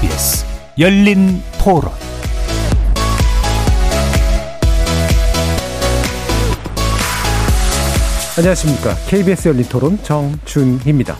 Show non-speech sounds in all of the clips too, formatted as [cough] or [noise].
KBS 열린 토론 안녕하십니까. KBS 열린 토론 정준희입니다.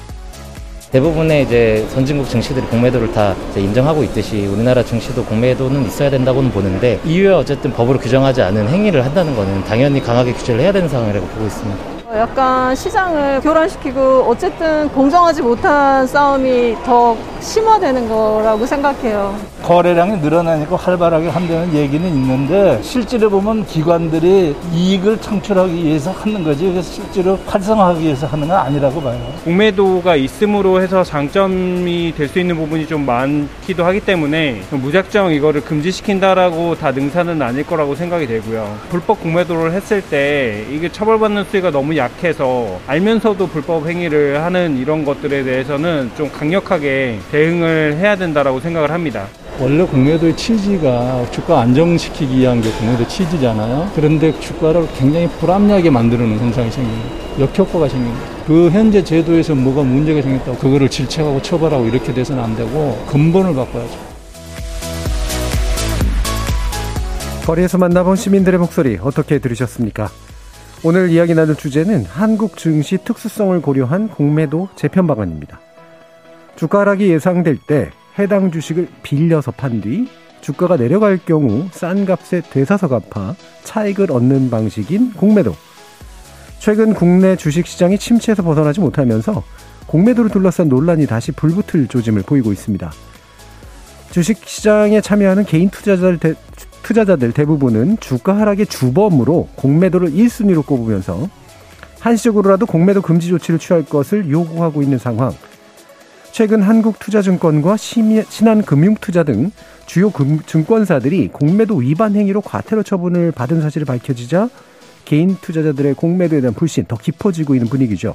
대부분의 이제 선진국 증시들이 공매도를 다 인정하고 있듯이 우리나라 증시도 공매도는 있어야 된다고는 보는데 이후에 어쨌든 법으로 규정하지 않은 행위를 한다는 것은 당연히 강하게 규제를 해야 되는 상황이라고 보고 있습니다. 약간 시장을 교란시키고 어쨌든 공정하지 못한 싸움이 더 심화되는 거라고 생각해요. 거래량이 늘어나니까 활발하게 한다는 얘기는 있는데 실제로 보면 기관들이 이익을 창출하기 위해서 하는 거지 그래서 실제로 활성화하기 위해서 하는 건 아니라고 봐요. 공매도가 있음으로 해서 장점이 될 수 있는 부분이 좀 많기도 하기 때문에 무작정 이거를 금지시킨다라고 다 능사는 아닐 거라고 생각이 되고요. 불법 공매도를 했을 때 이게 처벌받는 수위가 너무 약해서 알면서도 불법 행위를 하는 이런 것들에 대해서는 좀 강력하게 대응을 해야 된다라고 생각을 합니다. 원래 공매도의 취지가 주가 안정시키기 위한 게 공매도 취지잖아요. 그런데 주가를 굉장히 불합리하게 만드는 현상이 생긴 거예요. 역효과가 생긴 거예요. 그 현재 제도에서 뭐가 문제가 생겼다고 그거를 질책하고 처벌하고 이렇게 돼서는 안 되고 근본을 바꿔야죠. 거리에서 만나본 시민들의 목소리 어떻게 들으셨습니까? 오늘 이야기 나눌 주제는 한국 증시 특수성을 고려한 공매도 재편 방안입니다. 주가 하락이 예상될 때 해당 주식을 빌려서 판 뒤 주가가 내려갈 경우 싼 값에 되사서 갚아 차익을 얻는 방식인 공매도. 최근 국내 주식시장이 침체에서 벗어나지 못하면서 공매도를 둘러싼 논란이 다시 불붙을 조짐을 보이고 있습니다. 주식시장에 참여하는 개인 투자자들, 대, 투자자들 대부분은 주가 하락의 주범으로 공매도를 1순위로 꼽으면서 한시적으로라도 공매도 금지 조치를 취할 것을 요구하고 있는 상황. 최근 한국투자증권과 신한금융투자 등 주요 증권사들이 공매도 위반 행위로 과태료 처분을 받은 사실이 밝혀지자 개인 투자자들의 공매도에 대한 불신 더 깊어지고 있는 분위기죠.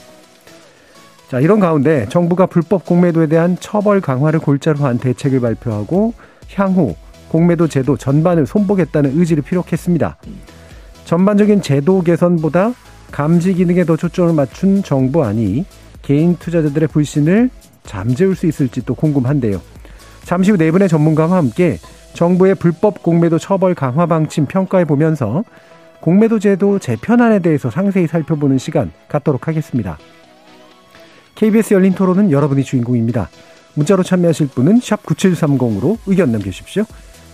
자, 이런 가운데 정부가 불법 공매도에 대한 처벌 강화를 골자로 한 대책을 발표하고 향후 공매도 제도 전반을 손보겠다는 의지를 피력했습니다. 전반적인 제도 개선보다 감지 기능에 더 초점을 맞춘 정부안이 개인 투자자들의 불신을 잠재울 수 있을지 또 궁금한데요. 잠시 후 네 분의 전문가와 함께 정부의 불법 공매도 처벌 강화 방침 평가해 보면서 공매도 제도 재편안에 대해서 상세히 살펴보는 시간 갖도록 하겠습니다. KBS 열린 토론은 여러분이 주인공입니다. 문자로 참여하실 분은 9730으로 의견 남겨주십시오.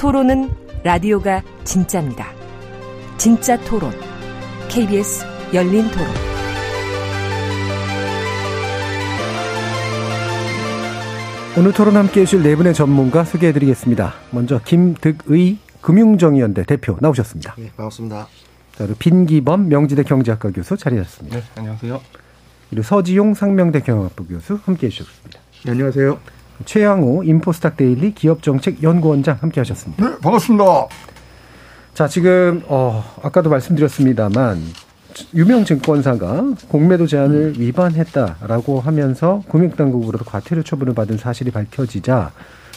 토론은 라디오가 진짜입니다. 진짜 토론, KBS 열린 토론. 오늘 토론 함께 해주실 네 분의 전문가 소개해 드리겠습니다. 먼저 김득의 금융정의연대 대표 나오셨습니다. 네, 반갑습니다. 자, 그리고 빈기범 명지대 경제학과 교수 자리하셨습니다. 네, 안녕하세요. 그리고 서지용 상명대 경영학부 교수 함께 해주셨습니다. 네, 안녕하세요. 최양호 인포스탁 데일리 기업정책연구원장 함께 하셨습니다. 네, 반갑습니다. 자, 지금 어 아까도 말씀드렸습니다만 유명 증권사가 공매도 제한을 위반했다라고 하면서 금융당국으로도 과태료 처분을 받은 사실이 밝혀지자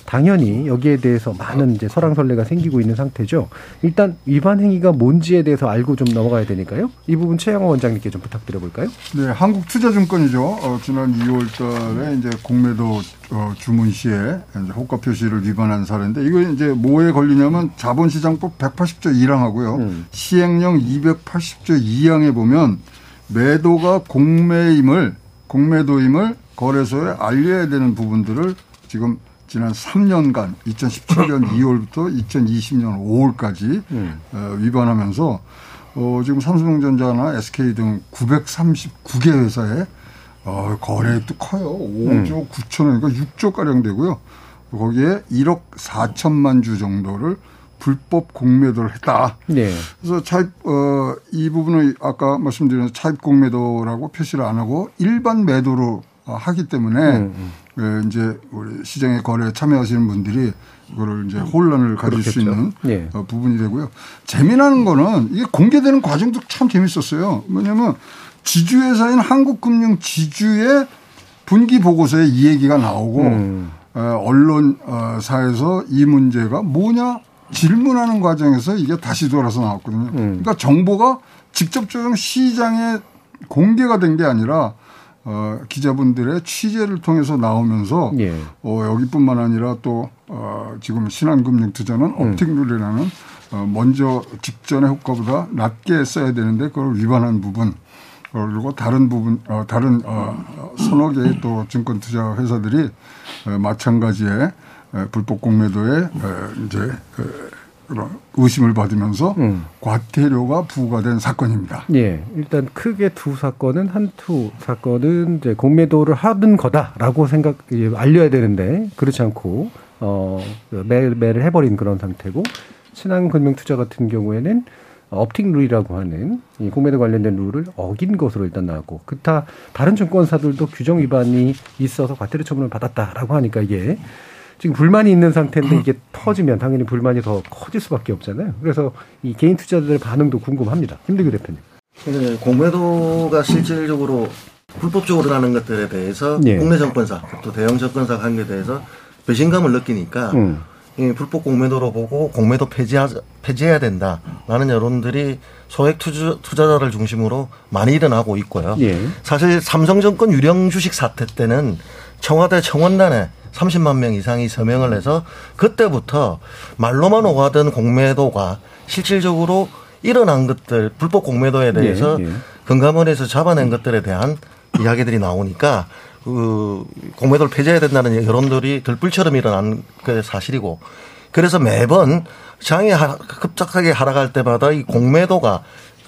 당연히 여기에 대해서 많은 이제 설랑설레가 생기고 있는 상태죠. 일단 위반 행위가 뭔지에 대해서 알고 좀 넘어가야 되니까요. 이 부분 최영호 원장님께 좀 부탁드려 볼까요? 네, 한국투자증권이죠. 어, 지난 2월달에 이제 공매도 어, 주문 시에 호가 표시를 위반한 사례인데 이거 이제 뭐에 걸리냐면 자본시장법 180조 1항하고요. 음. 시행령 280조 2항에 보면 매도가 공매임을 공매도임을 거래소에 알려야 되는 부분들을 지금 지난 3년간 2017년 2월부터 2020년 5월까지 음. 어, 위반하면서 어, 지금 삼성전자나 SK 등 939개 회사에 어, 거래액도 커요. 5조 음. 9천 원, 그러니까 6조 가량 되고요. 거기에 1억 4천만 주 정도를 불법 공매도를 했다. 네. 그래서 차입 어, 이 부분을 아까 말씀드린 차입 공매도라고 표시를 안 하고 일반 매도로 어, 하기 때문에 예, 이제 우리 시장에 거래에 참여하시는 분들이 그거를 이제 혼란을 가질 수 그렇겠죠. 있는 예. 어, 부분이 되고요. 재미나는 거는 이게 공개되는 과정도 참 재밌었어요. 뭐냐면 지주회사인 한국금융지주의 분기 보고서에 이 얘기가 나오고 음. 어, 언론사에서 이 문제가 뭐냐 질문하는 과정에서 이게 다시 돌아서 나왔거든요. 음. 그러니까 정보가 직접적으로 시장에 공개가 된 게 아니라 어, 기자분들의 취재를 통해서 나오면서 예. 어, 여기뿐만 아니라 또 어, 지금 신한금융투자는 음. 업틱룰이라는 어, 먼저 직전의 효과보다 낮게 써야 되는데 그걸 위반한 부분 어, 그리고 다른 부분 어, 다른 어, 서너 개의 또 증권 투자 회사들이 어, 마찬가지의 에, 불법 공매도에 에, 이제 에, 그런 의심을 받으면서 음. 과태료가 부과된 사건입니다. 예, 일단 크게 두 사건은 한두 사건은 이제 공매도를 하는 거다라고 생각 예, 알려야 되는데 그렇지 않고 어 매일 매일 해버린 그런 상태고 신한금융투자 같은 경우에는 업틱 룰이라고 하는 이 공매도 관련된 룰을 어긴 것으로 일단 나왔고 그타 다른 증권사들도 규정 위반이 있어서 과태료 처분을 받았다라고 하니까 이게 지금 불만이 있는 상태인데 이게 터지면 당연히 불만이 더 커질 수밖에 없잖아요. 그래서 이 개인 투자자들의 반응도 궁금합니다. 힘들게 대표님. 네, 공매도가 실질적으로 불법적으로 하는 것들에 대해서 예. 국내 정권사 또 대형 정권사 데 대해서 배신감을 느끼니까 음. 이 불법 공매도로 보고 공매도 폐지하, 폐지해야 된다라는 여론들이 소액 투자, 투자자를 중심으로 많이 일어나고 있고요. 예. 사실 삼성증권 유령 주식 사태 때는 청와대 청원단에 30만 명 이상이 서명을 해서 그때부터 말로만 오가던 공매도가 실질적으로 일어난 것들 불법 공매도에 대해서 예, 예. 금감원에서 잡아낸 것들에 대한 이야기들이 나오니까 그 공매도를 폐지해야 된다는 여론들이 들불처럼 일어난 게 사실이고 그래서 매번 장이 하- 급작하게 하락할 때마다 이 공매도가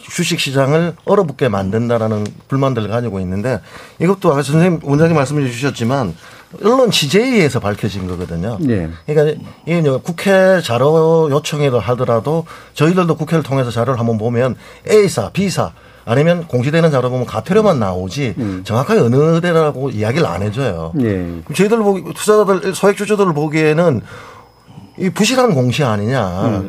주식 시장을 얼어붙게 만든다라는 불만들을 가지고 있는데 이것도 아까 선생님 원장님 말씀해 주셨지만 언론 취재에 의해서 밝혀진 거거든요. 예. 그러니까 이제 국회 자료 요청을 하더라도 저희들도 국회를 통해서 자료를 한번 보면 A사, B사 아니면 공시되는 자료 보면 가태료만 나오지 정확하게 어느 데라고 이야기를 안 해줘요. 예. 저희들 보기 투자자들 소액 주주들을 보기에는 이 부실한 공시 아니냐.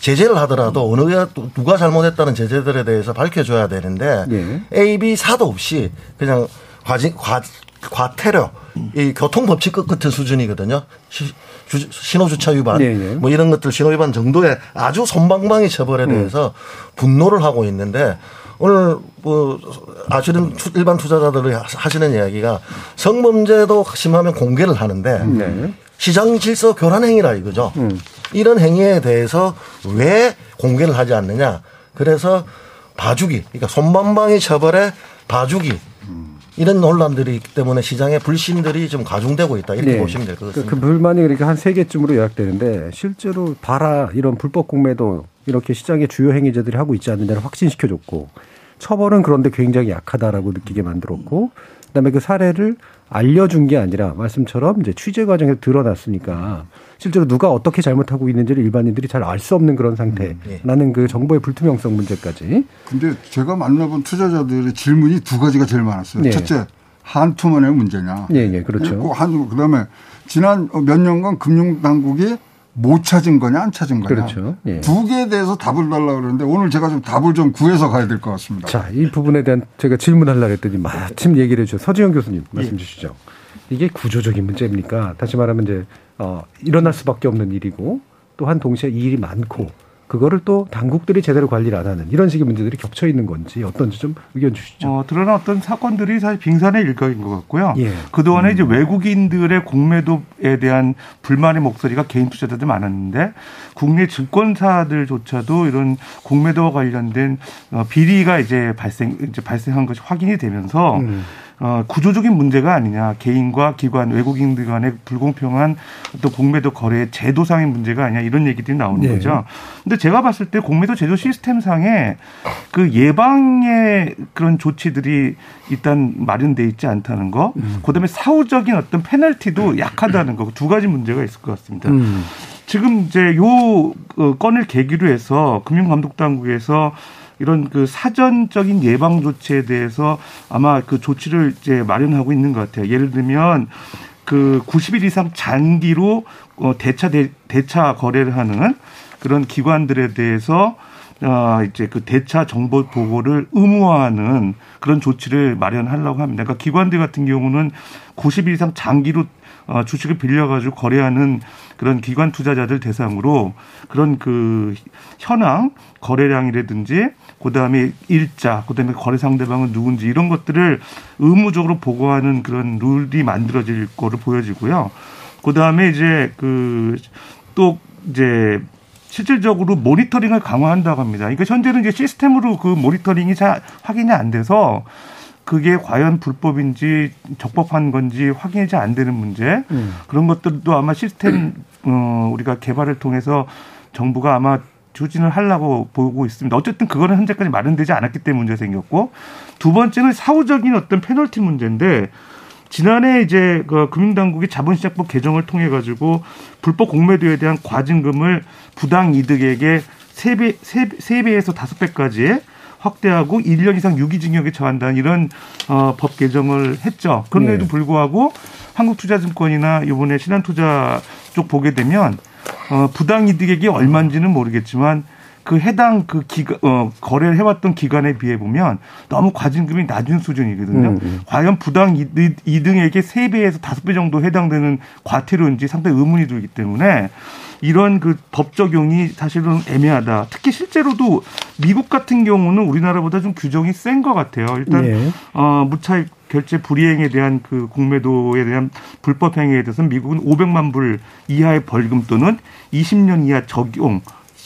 제재를 하더라도 어느 가 누가 잘못했다는 제재들에 대해서 밝혀줘야 되는데 예. A, B 사도 없이 그냥 과지, 과, 과태료 이 교통 법칙 같은 수준이거든요. 시- 주- 신호 주차 위반 예, 예. 뭐 이런 것들 신호 위반 정도의 아주 손방망이 처벌에 대해서 분노를 하고 있는데 오늘 뭐 아시는 투- 일반 투자자들이 하시는 이야기가 성범죄도 심하면 공개를 하는데 네. 시장 질서 교란 행위라 이거죠. 음. 이런 행위에 대해서 왜 공개를 하지 않느냐. 그래서 봐주기, 그러니까 솜방망이 처벌에 봐주기 이런 논란들이 있기 때문에 시장의 불신들이 좀 가중되고 있다 이렇게 네. 보시면 될것 그, 같습니다. 그 불만이 그러니까 한 세 개쯤으로 요약되는데 실제로 봐라 이런 불법 공매도 이렇게 시장의 주요 행위자들이 하고 있지 않느냐를 확신시켜줬고 처벌은 그런데 굉장히 약하다라고 느끼게 만들었고 그다음에 그 사례를 알려준 게 아니라 말씀처럼 이제 취재 과정에서 드러났으니까 실제로 누가 어떻게 잘못하고 있는지를 일반인들이 잘 알 수 없는 그런 상태라는 그 정보의 불투명성 문제까지 근데 제가 만나본 투자자들의 질문이 두 가지가 제일 많았어요. 네. 첫째, 한투만의 문제냐. 예, 예, 그렇죠. 꼭 한, 그 다음에 지난 몇 년간 금융당국이 못 찾은 거냐 안 찾은 거냐. 그렇죠. 예. 두 개에 대해서 답을 달라고 그러는데 오늘 제가 좀 답을 좀 구해서 가야 될 것 같습니다. 자, 이 부분에 대한 제가 질문하려고 했더니 마침 얘기를 해주셔서 서지영 교수님 말씀 주시죠. 이게 구조적인 문제입니까? 다시 말하면 이제, 어, 일어날 수밖에 없는 일이고 또 한 동시에 이 일이 많고 그거를 또 당국들이 제대로 관리를 안 하는 이런 식의 문제들이 겹쳐 있는 건지 어떤지 좀 의견 주시죠. 어, 드러난 어떤 사건들이 사실 빙산의 일각인 것 같고요. 예. 그동안에 이제 외국인들의 공매도에 대한 불만의 목소리가 개인 투자자들 많았는데 국내 증권사들조차도 이런 공매도와 관련된 어, 비리가 이제 발생 이제 발생한 것이 확인이 되면서 음. 어, 구조적인 문제가 아니냐. 개인과 기관, 외국인들 간의 불공평한 어떤 공매도 거래 제도상의 문제가 아니냐. 이런 얘기들이 나오는 네. 거죠. 근데 제가 봤을 때 공매도 제도 시스템상에 그 예방의 그런 조치들이 일단 마련돼 있지 않다는 거. 음. 그다음에 사후적인 어떤 페널티도 약하다는 거. 두 가지 문제가 있을 것 같습니다. 음. 지금 이제 요 어, 건을 계기로 해서 금융감독당국에서 이런 그 사전적인 예방 조치에 대해서 아마 그 조치를 이제 마련하고 있는 것 같아요. 예를 들면 그 90일 이상 장기로 어 대차 대, 대차 거래를 하는 그런 기관들에 대해서 어 이제 그 대차 정보 보고를 의무화하는 그런 조치를 마련하려고 합니다. 그러니까 기관들 같은 경우는 90일 이상 장기로 어 주식을 빌려가지고 거래하는 그런 기관 투자자들 대상으로 그런 그 현황 거래량이라든지 그다음에 일자, 그다음에 거래 상대방은 누군지 이런 것들을 의무적으로 보고하는 그런 룰이 만들어질 거로 보여지고요. 그다음에 이제 그 또 이제 실질적으로 모니터링을 강화한다고 합니다. 그러니까 현재는 이제 시스템으로 그 모니터링이 잘 확인이 안 돼서 그게 과연 불법인지 적법한 건지 확인이 잘 안 되는 문제 음. 그런 것들도 아마 시스템 어 우리가 개발을 통해서 정부가 아마 추진을 하려고 보고 있습니다. 어쨌든 그거는 현재까지 마련되지 않았기 때문에 문제 생겼고 두 번째는 사후적인 어떤 페널티 문제인데 지난해 이제 그 금융당국이 자본시장법 개정을 통해 가지고 불법 공매도에 대한 과징금을 부당 이득에게 세배세배에서 다섯 배까지 확대하고 1년 이상 유기징역에 처한다는 이런 어, 법 개정을 했죠. 그런데도 네. 불구하고 한국투자증권이나 이번에 신한투자 쪽 보게 되면 어, 부당이득액이 얼마인지는 모르겠지만 그 해당 그 기가, 어, 거래를 해왔던 기간에 비해 보면 너무 과징금이 낮은 수준이거든요. 음, 음. 과연 부당 이득- 이득액의 세배에서 다섯 배 정도 해당되는 과태료인지 상당히 의문이 들기 때문에 이런 그 법 적용이 사실은 애매하다. 특히 실제로도 미국 같은 경우는 우리나라보다 좀 규정이 센 것 같아요. 일단 예. 어, 무차익 결제 불이행에 대한 그 공매도에 대한 불법 행위에 대해서는 미국은 500만 불 이하의 벌금 또는 20년 이하 적용,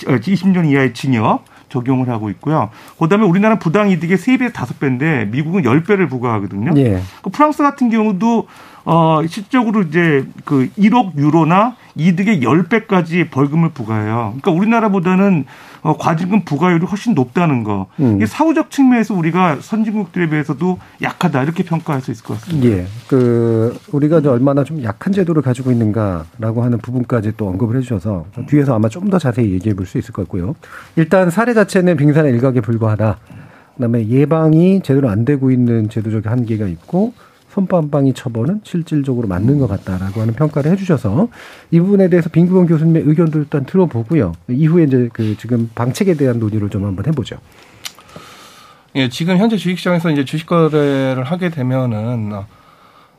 어, 20년 이하의 징역 적용을 하고 있고요. 그다음에 우리나라 부당 이득의 3배, 5배인데 미국은 10배를 부과하거든요. 예. 그 프랑스 같은 경우도 어 실적으로 이제 그 1억 유로나 이득의 10배까지 벌금을 부과해요. 그러니까 우리나라보다는 어 과징금 부과율이 훨씬 높다는 거. 음. 이게 사후적 측면에서 우리가 선진국들에 비해서도 약하다 이렇게 평가할 수 있을 것 같습니다. 예. 그 우리가 얼마나 좀 약한 제도를 가지고 있는가라고 하는 부분까지 또 언급을 해 주셔서 좀 뒤에서 아마 좀 더 자세히 얘기해 볼 수 있을 것 같고요. 일단 사례 자체는 빙산의 일각에 불과하다. 그다음에 예방이 제대로 안 되고 있는 제도적 한계가 있고 손빵빵이 처벌은 실질적으로 맞는 것 같다라고 하는 평가를 해주셔서 이 부분에 대해서 빈구원 교수님의 의견도 일단 들어보고요. 이후에 이제 그 지금 방책에 대한 논의를 좀 한번 해보죠. 예, 지금 현재 주식시장에서 이제 주식 거래를 하게 되면은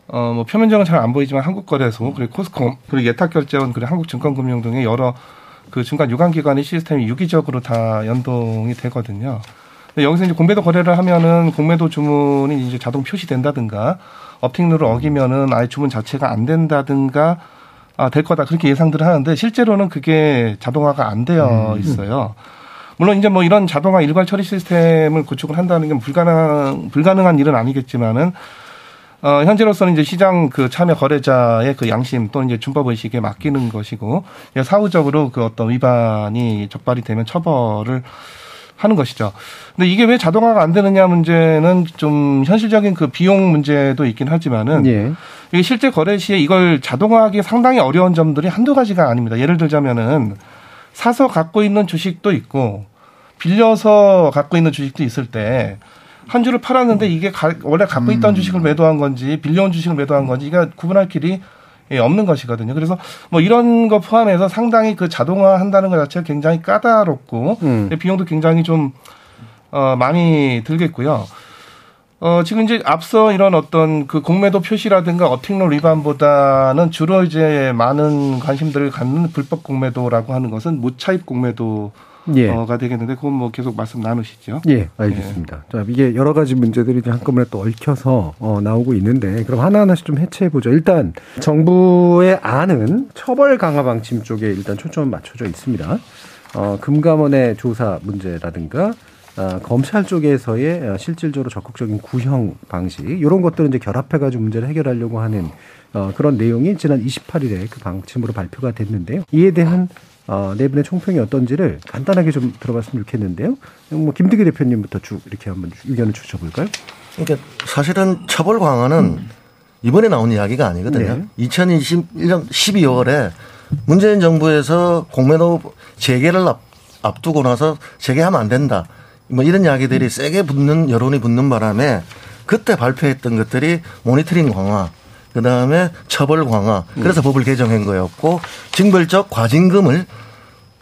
어, 뭐 표면적은 잘 안 보이지만 한국거래소 그리고 코스콤 그리고 예탁결제원 그리고 한국증권금융 등의 여러 그 중간 유관기관의 시스템이 유기적으로 다 연동이 되거든요. 여기서 이제 공매도 거래를 하면은 공매도 주문이 이제 자동 표시된다든가 업팅룰을 어기면은 아예 주문 자체가 안 된다든가 아, 될 거다 그렇게 예상들을 하는데 실제로는 그게 자동화가 안 되어 있어요. 물론 이제 뭐 이런 자동화 일괄 처리 시스템을 구축을 한다는 게 불가능 불가능한 일은 아니겠지만은 어, 현재로서는 이제 시장 그 참여 거래자의 그 양심 또는 이제 준법 의식에 맡기는 것이고 사후적으로 그 어떤 위반이 적발이 되면 처벌을 하는 것이죠. 근데 이게 왜 자동화가 안 되느냐 문제는 좀 현실적인 그 비용 문제도 있긴 하지만은 예. 이게 실제 거래 시에 이걸 자동화하기 상당히 어려운 점들이 한두 가지가 아닙니다. 예를 들자면은 사서 갖고 있는 주식도 있고 빌려서 갖고 있는 주식도 있을 때 한 주를 팔았는데 이게 가- 원래 갖고 있던 주식을 매도한 건지 빌려온 주식을 매도한 건지 이가 구분할 길이 예, 없는 것이거든요. 그래서 뭐 이런 거 포함해서 상당히 그 자동화 한다는 것 자체가 굉장히 까다롭고 음. 비용도 굉장히 좀 어, 많이 들겠고요. 어, 지금 이제 앞서 이런 어떤 그 공매도 표시라든가 어팅롤 위반보다는 주로 이제 많은 관심들을 갖는 불법 공매도라고 하는 것은 무차입 공매도 가 예. 되겠는데 그건 뭐 계속 말씀 나누시죠. 예, 알겠습니다. 자, 이게 여러 가지 문제들이 이제 한꺼번에 또 얽혀서 어, 나오고 있는데 그럼 하나하나씩 좀 해체해 보죠. 일단 정부의 안은 처벌 강화 방침 쪽에 일단 초점을 맞춰져 있습니다. 어, 금감원의 조사 문제라든가 아, 검찰 쪽에서의 어, 실질적으로 적극적인 구형 방식 이런 것들은 이제 결합해가지고 문제를 해결하려고 하는 어, 그런 내용이 지난 28일에 그 방침으로 발표가 됐는데요. 이에 대한 어, 네 분의 총평이 어떤지를 간단하게 좀 들어봤으면 좋겠는데요. 뭐 김득희 대표님부터 쭉 이렇게 한번 의견을 주셔볼까요? 그러니까 사실은 처벌 강화는 이번에 나온 이야기가 아니거든요. 네. 2021년 12월에 문재인 정부에서 공매도 재개를 앞, 앞두고 나서 재개하면 안 된다. 뭐 이런 이야기들이 세게 붙는 여론이 붙는 바람에 그때 발표했던 것들이 모니터링 강화, 그 다음에 처벌 강화, 그래서 법을 개정한 거였고 징벌적 과징금을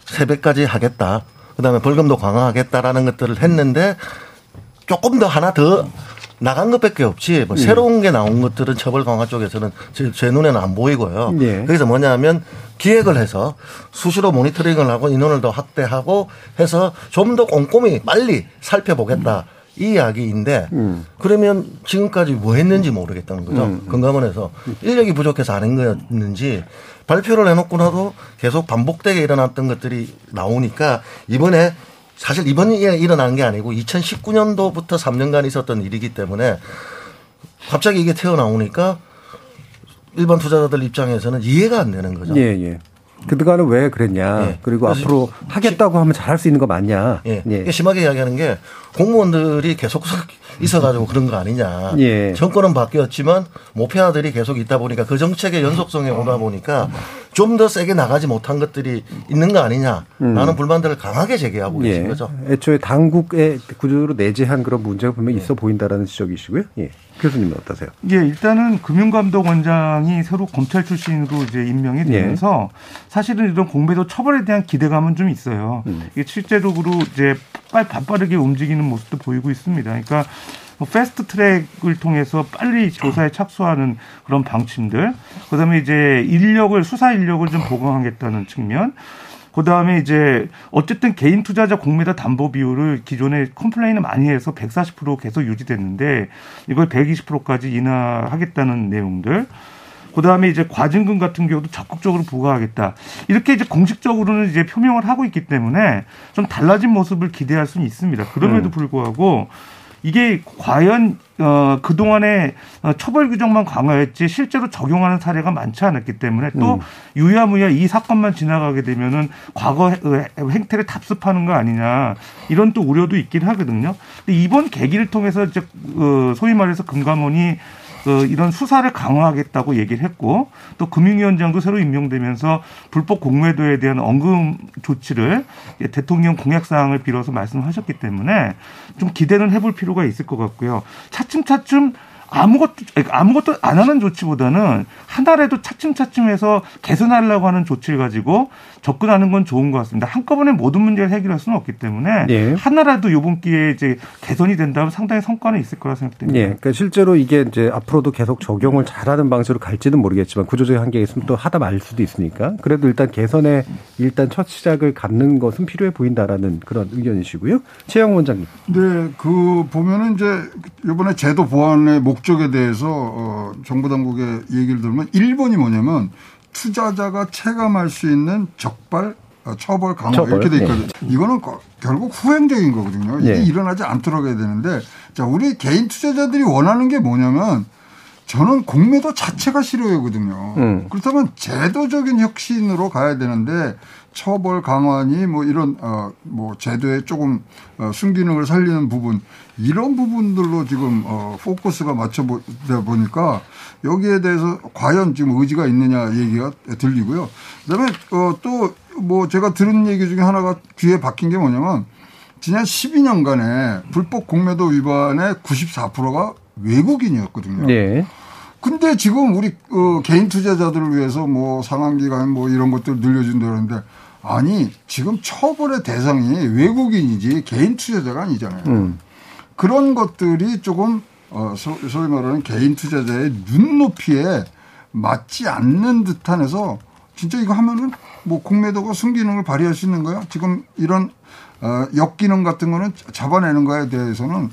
세 배까지 하겠다. 그 다음에 벌금도 강화하겠다라는 것들을 했는데 조금 더 하나 더 나간 것밖에 없지 뭐 음. 새로운 게 나온 것들은 처벌 강화 쪽에서는 제, 제 눈에는 안 보이고요. 예. 그래서 뭐냐면 기획을 해서 수시로 모니터링을 하고 인원을 더 확대하고 해서 좀 더 꼼꼼히 빨리 살펴보겠다. 이 이야기인데 그러면 지금까지 뭐 했는지 모르겠다는 거죠. 음. 건강원에서 인력이 부족해서 안 한 거였는지 발표를 해놓고 나도 계속 반복되게 일어났던 것들이 나오니까 이번에 사실 이번에 일어난 게 아니고 2019년도부터 3년간 있었던 일이기 때문에 갑자기 이게 튀어나오니까 일반 투자자들 입장에서는 이해가 안 되는 거죠. 예, 예. 그동안은 왜 그랬냐. 예. 그리고 앞으로 하겠다고 하면 잘할 수 있는 거 맞냐. 예. 이게 심하게 이야기하는 게 공무원들이 계속 있어가지고 그런 거 아니냐. 예. 정권은 바뀌었지만 모피아들이 계속 있다 보니까 그 정책의 연속성에 오다 보니까 좀 더 세게 나가지 못한 것들이 있는 거 아니냐 라는 음. 불만들을 강하게 제기하고 계신 예. 거죠. 애초에 당국의 구조로 내재한 그런 문제가 분명히 있어 보인다라는 지적이시고요. 예. 교수님은 어떠세요? 예, 일단은 금융감독원장이 새로 검찰 출신으로 이제 임명이 되면서 사실은 이런 공매도 처벌에 대한 기대감은 좀 있어요. 이게 실제적으로 이제 빨리 발빠르게 움직이는 모습도 보이고 있습니다. 그러니까 뭐 fast track을 통해서 빨리 조사에 착수하는 그런 방침들, 그다음에 이제 인력을 수사 인력을 좀 보강하겠다는 측면, 그 다음에 이제 어쨌든 개인 투자자 공매도 담보 비율을 기존에 complain을 많이 해서 140% 계속 유지됐는데 이걸 120%까지 인하하겠다는 내용들. 그 다음에 이제 과징금 같은 경우도 적극적으로 부과하겠다. 이렇게 이제 공식적으로는 이제 표명을 하고 있기 때문에 좀 달라진 모습을 기대할 수는 있습니다. 그럼에도 음. 불구하고 이게 과연 어 그동안에 어, 처벌 규정만 강화했지 실제로 적용하는 사례가 많지 않았기 때문에 또 음. 유야무야 이 사건만 지나가게 되면은 과거 해- 어, 행태를 답습하는 거 아니냐 이런 또 우려도 있긴 하거든요. 근데 이번 계기를 통해서 이제 어 소위 말해서 금감원이 어, 이런 수사를 강화하겠다고 얘기를 했고 또 금융위원장도 새로 임명되면서 불법 공매도에 대한 언금 조치를 예, 대통령 공약 사항을 빌어서 말씀하셨기 때문에 좀 기대는 해볼 필요가 있을 것 같고요. 차츰차츰 아무것도 아무것도 안 하는 조치보다는 하나라도 차츰차츰해서 개선하려고 하는 조치를 가지고 접근하는 건 좋은 것 같습니다. 한꺼번에 모든 문제를 해결할 수는 없기 때문에 예. 하나라도 이번 기회에 이제 개선이 된다면 상당히 성과는 있을 거라 생각됩니다. 예. 그러니까 실제로 이게 이제 앞으로도 계속 적용을 잘하는 방식으로 갈지는 모르겠지만 구조적인 한계가 있으면 또 하다 말 수도 있으니까 그래도 일단 개선에 일단 첫 시작을 갖는 것은 필요해 보인다라는 그런 의견이시고요. 최영 원장님. 네, 그 보면은 이제 이번에 제도 보완의 목 적에 대해서 어, 정부 당국의 얘기를 들으면 1번이 뭐냐면 투자자가 체감할 수 있는 적발 어, 처벌 강화 처벌, 이렇게 돼 있거든요. 예. 이거는 거- 결국 후행적인 거거든요. 이게 예. 일어나지 않도록 해야 되는데 자, 우리 개인 투자자들이 원하는 게 뭐냐면 저는 공매도 자체가 싫어요거든요. 음. 그렇다면 제도적인 혁신으로 가야 되는데 처벌 강화니 뭐 이런 어뭐 제도에 조금 어 순기능을 살리는 부분 이런 부분들로 지금 어 포커스가 맞춰 보다 보니까 여기에 대해서 과연 지금 의지가 있느냐 얘기가 들리고요. 그다음에 어 또 뭐 제가 들은 얘기 중에 하나가 귀에 박힌 게 뭐냐면 지난 12년간에 불법 공매도 위반의 94%가 외국인이었거든요. 예. 근데 지금 우리 어, 개인 투자자들을 위해서 뭐 상한기간 뭐 이런 것들 늘려준다는데 아니 지금 처벌의 대상이 외국인이지 개인 투자자가 아니잖아요. 음. 그런 것들이 조금 어, 소, 소위 말하는 개인 투자자의 눈높이에 맞지 않는 듯한 해서 진짜 이거 하면은 뭐 공매도가 순기능을 발휘할 수 있는 거야? 지금 이런 어, 역기능 같은 거는 잡아내는 거에 대해서는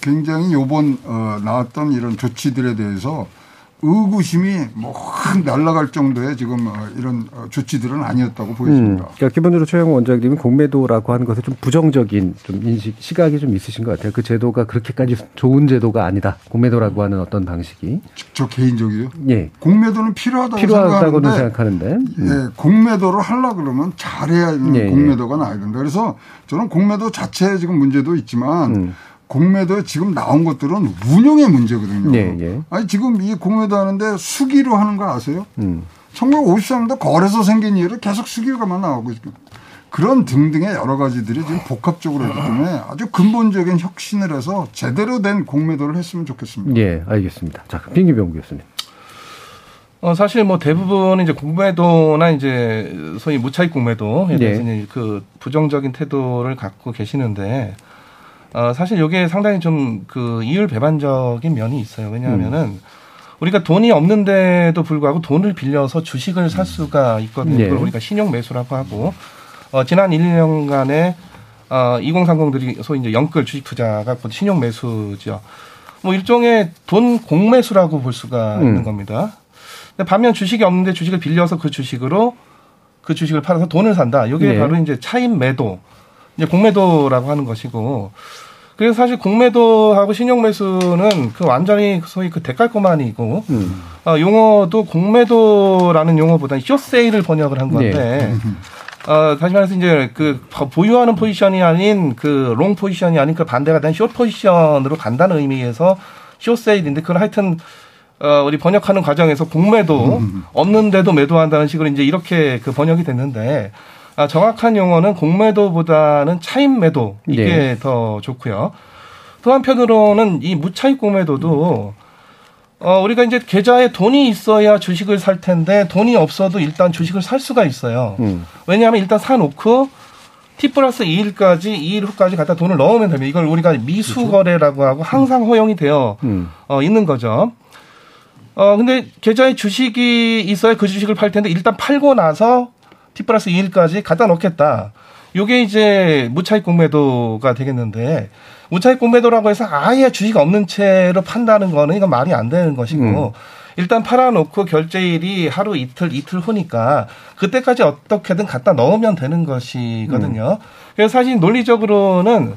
굉장히 요번 어, 나왔던 이런 조치들에 대해서 의구심이 뭐확 날아갈 정도의 지금 어, 이런 어, 조치들은 아니었다고 음, 보여집니다. 그러니까 기본적으로 최영 원장님은 공매도라고 하는 것에 좀 부정적인 좀 인식, 시각이 좀 있으신 것 같아요. 그 제도가 그렇게까지 좋은 제도가 아니다. 공매도라고 하는 어떤 방식이. 저 개인적이요? 예. 공매도는 필요하다고 필요하다고는 생각하는데 생각하는데. 음. 예, 공매도를 하려 그러면 잘해야 예, 예. 공매도가 나야 된다. 그래서 저는 공매도 자체에 지금 문제도 있지만 음. 공매도에 지금 나온 것들은 운영의 문제거든요. 예, 예. 아니 지금 이 공매도 하는데 수기로 하는 거 아세요? 음. 1953년도 거래소 생긴 이후로 계속 수기가만 나오고 있고 그런 등등의 여러 가지들이 지금 복합적으로 있기 때문에 아주 근본적인 혁신을 해서 제대로 된 공매도를 했으면 좋겠습니다. 예, 알겠습니다. 자, 빙기병 교수님. 어, 사실 뭐 대부분 이제 공매도나 이제 소위 무차익 공매도에 대해서 네. 이제 그 부정적인 태도를 갖고 계시는데 어, 사실 이게 상당히 좀 그 이율 배반적인 면이 있어요. 왜냐하면은 음. 우리가 돈이 없는데도 불구하고 돈을 빌려서 주식을 살 수가 있거든요. 네. 그걸 우리가 신용 매수라고 하고 어, 지난 1, 2년간의 어, 2030들이 소위 이제 영끌 주식 투자가 곧 신용 매수죠. 뭐 일종의 돈 공매수라고 볼 수가 음. 있는 겁니다. 근데 반면 주식이 없는데 주식을 빌려서 그 주식으로 그 주식을 팔아서 돈을 산다. 이게 네. 바로 이제 차입 매도, 이제 공매도라고 하는 것이고. 그래서 사실 공매도하고 신용 매수는 그 완전히 소위 그 데칼코마니고 음. 어, 용어도 공매도라는 용어보다는 쇼세일을 번역을 한 건데 어, 다시 말해서 이제 그 보유하는 포지션이 아닌 그 long position이 아닌 그 반대가 된 숏 포지션으로 간다는 의미에서 쇼세일인데 그건 하여튼 어, 우리 번역하는 과정에서 공매도 없는데도 매도한다는 식으로 이제 이렇게 그 번역이 됐는데 아, 정확한 용어는 공매도보다는 차입 매도 이게 네. 더 좋고요. 또 한편으로는 이 무차익 공매도도 어, 우리가 이제 계좌에 돈이 있어야 주식을 살 텐데 돈이 없어도 일단 주식을 살 수가 있어요. 음. 왜냐하면 일단 사놓고 T 플러스 2일까지 2일 후까지 갖다 돈을 넣으면 됩니다. 이걸 우리가 미수 거래라고 하고 항상 허용이 되어 음. 어, 있는 거죠. 어, 근데 계좌에 주식이 있어야 그 주식을 팔 텐데 일단 팔고 나서 T 플러스 2일까지 갖다 놓겠다. 요게 이제 무차익 공매도가 되겠는데 무차익 공매도라고 해서 아예 주식 없는 채로 판다는 거는 이건 말이 안 되는 것이고 음. 일단 팔아놓고 결제일이 하루 이틀 이틀 후니까 그때까지 어떻게든 갖다 넣으면 되는 것이거든요. 그래서 사실 논리적으로는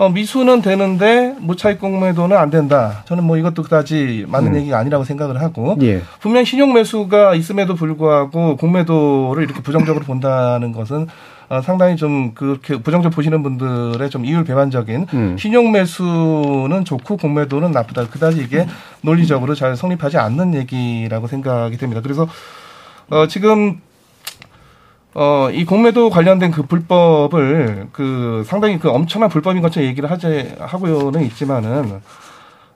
어, 미수는 되는데 무차익 공매도는 안 된다. 저는 뭐 이것도 그다지 맞는 음. 얘기가 아니라고 생각을 하고 예. 분명 신용 매수가 있음에도 불구하고 공매도를 이렇게 부정적으로 본다는 것은 어, 상당히 좀 그렇게 부정적 보시는 분들의 좀 이율 배반적인 음. 신용 매수는 좋고 공매도는 나쁘다. 그다지 이게 논리적으로 잘 성립하지 않는 얘기라고 생각이 됩니다. 그래서 어, 지금 어, 이 공매도 관련된 그 불법을 그 상당히 그 엄청난 불법인 것처럼 얘기를 하지 하고는 있지만은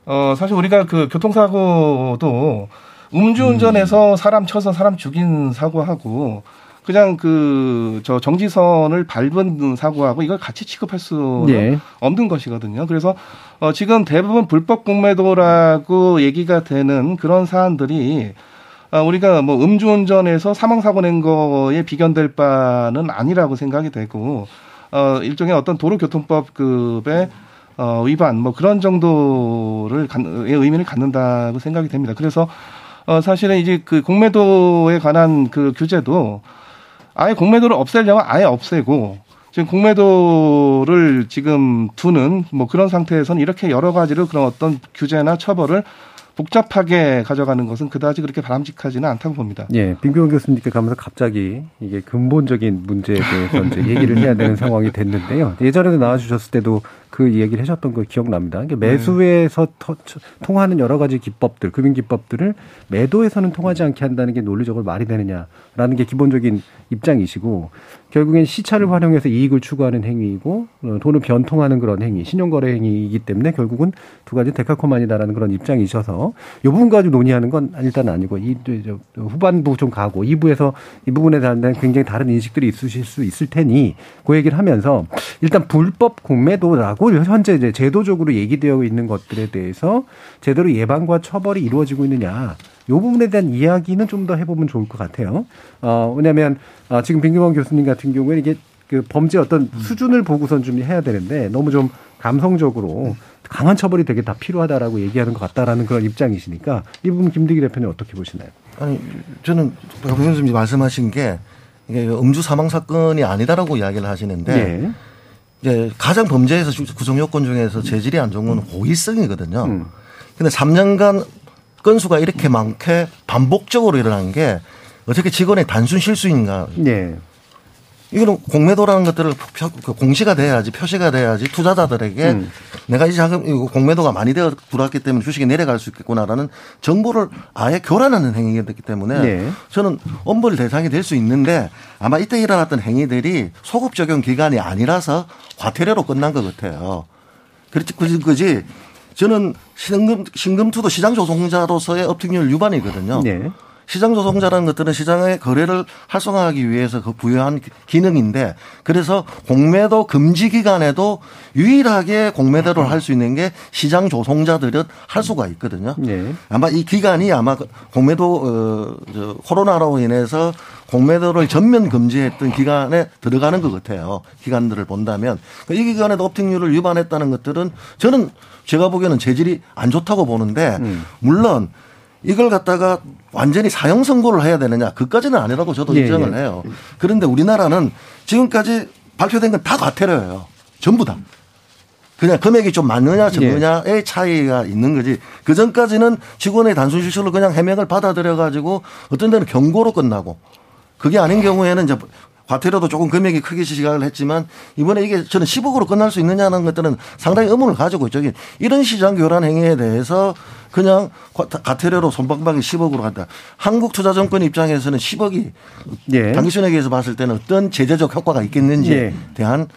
어, 사실 우리가 그 교통사고도 음주운전해서 사람 쳐서 사람 죽인 사고하고 그냥 그 저 정지선을 밟은 사고하고 이걸 같이 취급할 수 예. 없는 것이거든요. 그래서 어 지금 대부분 불법 공매도라고 얘기가 되는 그런 사안들이 아, 우리가 뭐 음주운전에서 사망사고 낸 거에 비견될 바는 아니라고 생각이 되고, 어, 일종의 어떤 도로교통법 급의 어, 위반, 뭐 그런 정도를, 의미를 갖는다고 생각이 됩니다. 그래서, 어, 사실은 이제 그 공매도에 관한 그 규제도 아예 공매도를 없애려면 아예 없애고, 지금 공매도를 지금 두는 뭐 그런 상태에서는 이렇게 여러 가지로 그런 어떤 규제나 처벌을 복잡하게 가져가는 것은 그다지 그렇게 바람직하지는 않다고 봅니다. 예, 빙규원 교수님께 가면서 갑자기 이게 근본적인 문제에 대해서 이제 얘기를 해야 되는 [laughs] 상황이 됐는데요. 예전에도 나와주셨을 때도 그 얘기를 하셨던 거 기억납니다. 그러니까 매수에서 터- 통하는 여러 가지 기법들, 금융 기법들을 매도에서는 통하지 않게 한다는 게 논리적으로 말이 되느냐라는 게 기본적인 입장이시고 결국엔 시차를 활용해서 이익을 추구하는 행위이고 어, 돈을 변통하는 그런 행위, 신용거래 행위이기 때문에 결국은 두 가지 데칼코만이다라는 그런 입장이셔서 이 부분 가지고 논의하는 건 일단 아니고 이 저, 후반부 좀 가고 2부에서 이 부분에 대한 굉장히 다른 인식들이 있으실 수 있을 테니 그 얘기를 하면서 일단 불법 공매도라고 현재 이제 제도적으로 얘기되어 있는 것들에 대해서 제대로 예방과 처벌이 이루어지고 있느냐 이 부분에 대한 이야기는 좀 더 해보면 좋을 것 같아요. 어, 왜냐하면 어, 지금 빙규범 교수님 같은 경우에는 이게 그 범죄 어떤 수준을 보고선 좀 해야 되는데 너무 좀 감성적으로 강한 처벌이 되게 다 필요하다라고 얘기하는 것 같다라는 그런 입장이시니까 이 부분 김대기 대표님 어떻게 보시나요? 아니 저는 박 교수님이 말씀하신 게 이게 음주 사망 사건이 아니다라고 이야기를 하시는데 예. 이제 가장 범죄에서 구성 요건 중에서 재질이 안 좋은 건 호의성이거든요. 음. 근데 3년간 건수가 이렇게 많게 반복적으로 일어난 게 어떻게 직원의 단순 실수인가? 예. 이거는 공매도라는 것들을 표- 그 공시가 돼야지 표시가 돼야지 투자자들에게 음. 내가 이 자금 이거 공매도가 많이 되어 들어왔기 때문에 주식이 내려갈 수 있겠구나라는 정보를 아예 교란하는 행위가 됐기 때문에 네. 저는 엄벌 대상이 될 수 있는데 아마 이때 일어났던 행위들이 소급 적용 기간이 아니라서 과태료로 끝난 것 같아요. 그렇지 그지 그지 저는 신금 신금투도 시장 조성자로서의 uptick rule 위반이거든요. 네. 시장 조성자라는 것들은 시장의 거래를 활성화하기 위해서 그 부여한 기- 기능인데 그래서 공매도 금지 기간에도 유일하게 공매도를 할 수 있는 게 시장 조성자들은 할 수가 있거든요. 네. 아마 이 기간이 아마 그 공매도 어, 저 코로나로 인해서 공매도를 전면 금지했던 기간에 들어가는 것 같아요. 기간들을 본다면 그이 기간에도 업팅률을 위반했다는 것들은 저는 제가 보기에는 재질이 안 좋다고 보는데 물론 이걸 갖다가 완전히 사형 선고를 해야 되느냐 그까지는 아니라고 저도 예, 인정을 예. 해요. 그런데 우리나라는 지금까지 발표된 건 다 과태료예요. 전부 다. 그냥 금액이 좀 많느냐 적느냐의 차이가 있는 거지. 그 전까지는 직원의 단순 실수로 그냥 해명을 받아들여 가지고 어떤 데는 경고로 끝나고 그게 아닌 경우에는 이제 과태료도 조금 금액이 크게 시각을 했지만 이번에 이게 저는 10억으로 끝날 수 있느냐는 것들은 상당히 의문을 가지고 있죠. 이런 시장 교란 행위에 대해서 그냥 과- 과태료로 손방망이 10억으로 간다. 한국투자정권 입장에서는 10억이 예. 당기순에게서 봤을 때는 어떤 제재적 효과가 있겠는지에 예. 대한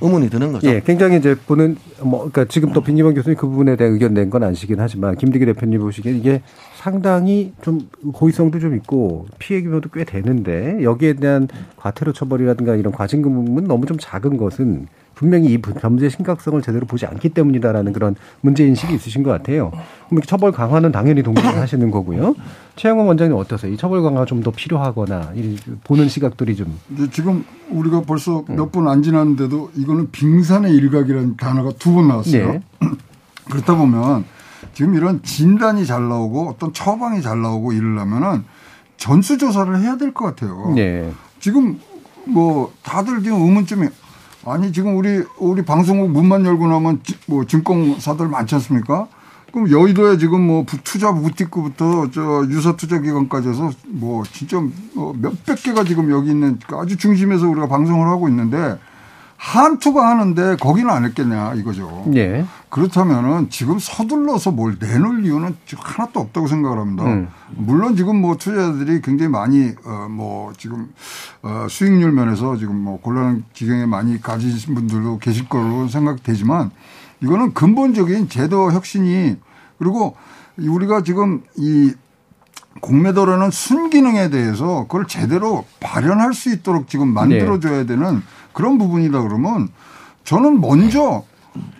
의문이 드는 거죠. 예, 굉장히 이제 보는 뭐 그러니까 지금 또 빈기범 교수님 그 부분에 대한 의견 낸 건 아시긴 하지만 김대기 대표님 보시기에 이게 상당히 좀 고의성도 좀 있고 피해 규모도 꽤 되는데 여기에 대한 과태료 처벌이라든가 이런 과징금은 너무 좀 작은 것은 분명히 이 범죄 심각성을 제대로 보지 않기 때문이다라는 그런 문제 인식이 있으신 것 같아요. 그럼 이 처벌 강화는 당연히 동의를 하시는 거고요. 최영원 원장님 어떠세요? 이 처벌 강화 좀 더 필요하거나 이 보는 시각들이 좀 지금 우리가 벌써 몇 분 안 지났는데도 이거는 빙산의 일각이라는 단어가 두 번 나왔어요. 네. [clears throat] 그렇다 보면 지금 이런 진단이 잘 나오고 어떤 처방이 잘 나오고 이러려면은 전수 조사를 해야 될 것 같아요. 네. 지금 뭐 다들 지금 의문점이 아니 지금 우리 우리 방송국 문만 열고 나면 지- 뭐 증권사들 많지 않습니까? 그럼 여의도에 지금 뭐 부- 투자 부티크부터 저 유사 투자 기관까지 해서 뭐 진짜 뭐 몇백 개가 지금 여기 있는 아주 중심에서 우리가 방송을 하고 있는데 한투가 하는데 거기는 안 했겠냐 이거죠. 예. 그렇다면은 지금 서둘러서 뭘 내놓을 이유는 하나도 없다고 생각을 합니다. 음. 물론 지금 뭐 투자자들이 굉장히 많이 어 뭐 지금 어 수익률 면에서 지금 뭐 곤란한 지경에 많이 가지신 분들도 계실 거로 생각되지만 이거는 근본적인 제도 혁신이 그리고 우리가 지금 이 공매도라는 순기능에 대해서 그걸 제대로 발현할 수 있도록 지금 만들어줘야 되는 그런 부분이다 그러면 저는 먼저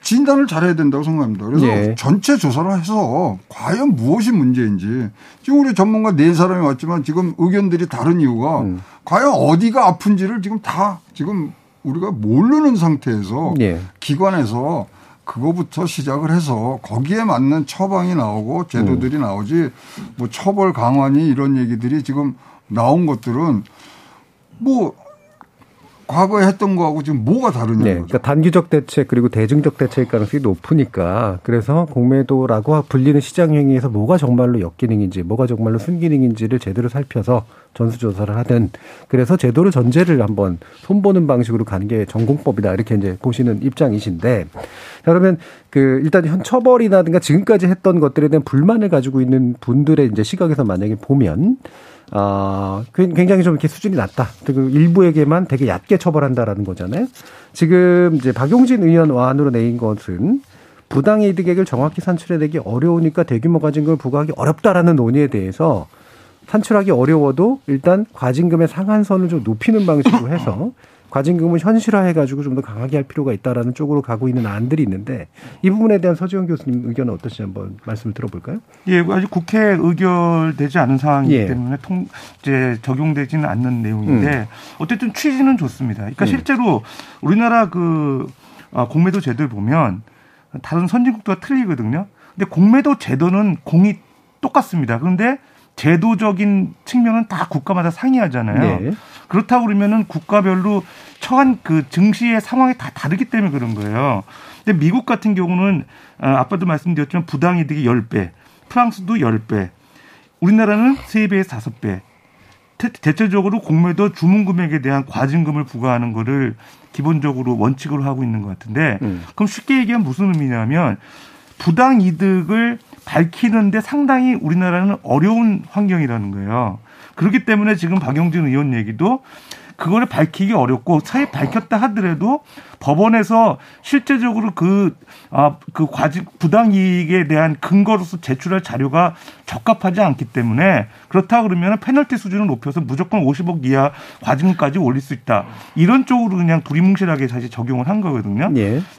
진단을 잘해야 된다고 생각합니다. 그래서 예. 전체 조사를 해서 과연 무엇이 문제인지 지금 우리 전문가 네 사람이 왔지만 지금 의견들이 다른 이유가 음. 과연 어디가 아픈지를 지금 다 지금 우리가 모르는 상태에서 예. 기관에서 그거부터 시작을 해서 거기에 맞는 처방이 나오고 제도들이 나오지 뭐 처벌 강화니 이런 얘기들이 지금 나온 것들은 뭐 과거에 했던 거하고 지금 뭐가 다르냐 네, 는 그러니까 단기적 대책 그리고 대중적 대책일 가능성이 높으니까 그래서 공매도라고 불리는 시장 행위에서 뭐가 정말로 역기능인지 뭐가 정말로 순기능인지를 제대로 살펴서 전수조사를 하든 그래서 제도를 전제를 한번 손보는 방식으로 가는 게 전공법이다. 이렇게 이제 보시는 입장이신데 자, 그러면 그 일단 현 처벌이라든가 지금까지 했던 것들에 대한 불만을 가지고 있는 분들의 이제 시각에서 만약에 보면 아, 굉장히 좀 이렇게 수준이 낮다. 그리고 일부에게만 되게 얕게 처벌한다라는 거잖아요. 지금 이제 박용진 의원 안으로 내인 것은 부당이득액을 정확히 산출해내기 어려우니까 대규모 과징금을 부과하기 어렵다라는 논의에 대해서 산출하기 어려워도 일단 과징금의 상한선을 좀 높이는 방식으로 해서 [laughs] 과징금을 현실화해가지고 좀 더 강하게 할 필요가 있다라는 쪽으로 가고 있는 안들이 있는데 이 부분에 대한 서지원 교수님 의견은 어떠신지 한번 말씀을 들어볼까요? 예, 아직 국회에 의결되지 않은 상황이기 예. 때문에 통 이제 적용되지는 않는 내용인데 음. 어쨌든 취지는 좋습니다. 그러니까 음. 실제로 우리나라 그 아, 공매도 제도를 보면 다른 선진국과 틀리거든요. 근데 공매도 제도는 공이 똑같습니다. 그런데 제도적인 측면은 다 국가마다 상이하잖아요. 네. 그렇다고 그러면은 국가별로 처한 그 증시의 상황이 다 다르기 때문에 그런 거예요. 근데 미국 같은 경우는 아, 아빠도 말씀드렸지만 부당이득이 10배, 프랑스도 10배, 우리나라는 3배에서 5배. 대- 대체적으로 공매도 주문 금액에 대한 과징금을 부과하는 거를 기본적으로 원칙으로 하고 있는 것 같은데 그럼 쉽게 얘기하면 무슨 의미냐면 부당 이득을 밝히는데 상당히 우리나라는 어려운 환경이라는 거예요. 그렇기 때문에 지금 박영진 의원 얘기도 그거를 밝히기 어렵고 사회 밝혔다 하더라도 법원에서 실제적으로 그, 아, 그 과징, 부당이익에 대한 근거로서 제출할 자료가 적합하지 않기 때문에 그렇다 그러면 페널티 수준을 높여서 무조건 50억 이하 과징금까지 올릴 수 있다. 이런 쪽으로 그냥 두리뭉실하게 사실 적용을 한 거거든요.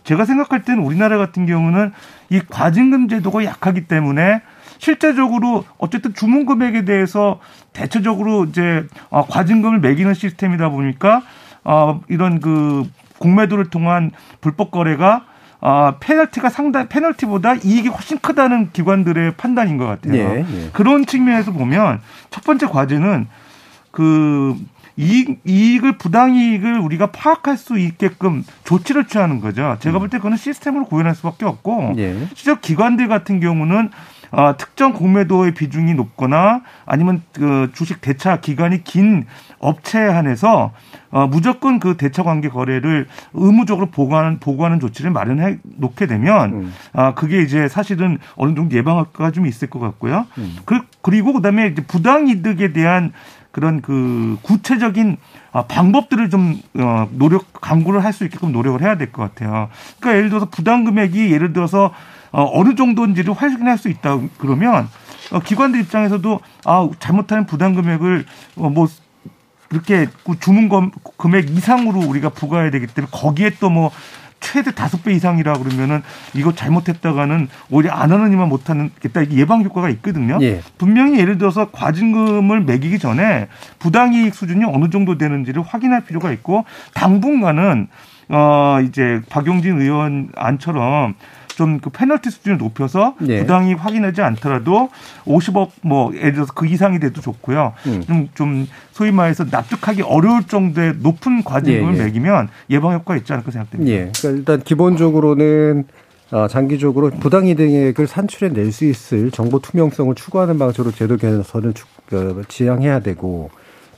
제가 생각할 때는 우리나라 같은 경우는 이 과징금 제도가 약하기 때문에 실제적으로 어쨌든 주문 금액에 대해서 대체적으로 이제 어, 과징금을 매기는 시스템이다 보니까 어, 이런 그 공매도를 통한 불법 거래가 아, 페널티가 상당, 페널티보다 이익이 훨씬 크다는 기관들의 판단인 것 같아요. 예, 예. 그런 측면에서 보면 첫 번째 과제는 그 이익, 이익을 부당이익을 우리가 파악할 수 있게끔 조치를 취하는 거죠. 제가 볼 때 그거는 시스템으로 구현할 수밖에 없고 예. 실제 기관들 같은 경우는 어, 특정 공매도의 비중이 높거나 아니면 그 주식 대차 기간이 긴 업체에 한해서 어, 무조건 그 대차 관계 거래를 의무적으로 보고하는 보고하는 조치를 마련해 놓게 되면 아 그게 이제 사실은 어느 정도 예방 효과가 좀 있을 것 같고요. 그, 그리고 그다음에 이제 부당 이득에 대한 그런 그 구체적인 아, 방법들을 좀 어, 노력 강구를 할 수 있게끔 노력을 해야 될 것 같아요. 그러니까 예를 들어서 부당 금액이 예를 들어서 어, 어느 정도인지를 확인할 수 있다 그러면 어, 기관들 입장에서도 아 잘못하면 부당 금액을 어, 뭐 그렇게 그 주문 금- 금액 이상으로 우리가 부과해야 되기 때문에 거기에 또뭐 최대 다섯 배 이상이라 그러면은 이거 잘못했다가는 오히려 안 하느니만 못하는 겠다 이게 예방 효과가 있거든요. 예. 분명히 예를 들어서 과징금을 매기기 전에 부당이익 수준이 어느 정도 되는지를 확인할 필요가 있고 당분간은 어 이제 박용진 의원 안처럼 좀 그 페널티 수준을 높여서 예. 부당이익 확인하지 않더라도 50억 뭐 예를 들어서 그 이상이 돼도 좋고요. 음. 좀, 좀 소위 말해서 납득하기 어려울 정도의 높은 과징금을 예, 예. 매기면 예방 효과가 있지 않을까 생각됩니다. 예. 그러니까 일단 기본적으로는 아, 장기적으로 부당이득을 산출해 낼 수 있을 정보 투명성을 추구하는 방식으로 제도 개선을 추- 그, 지향해야 되고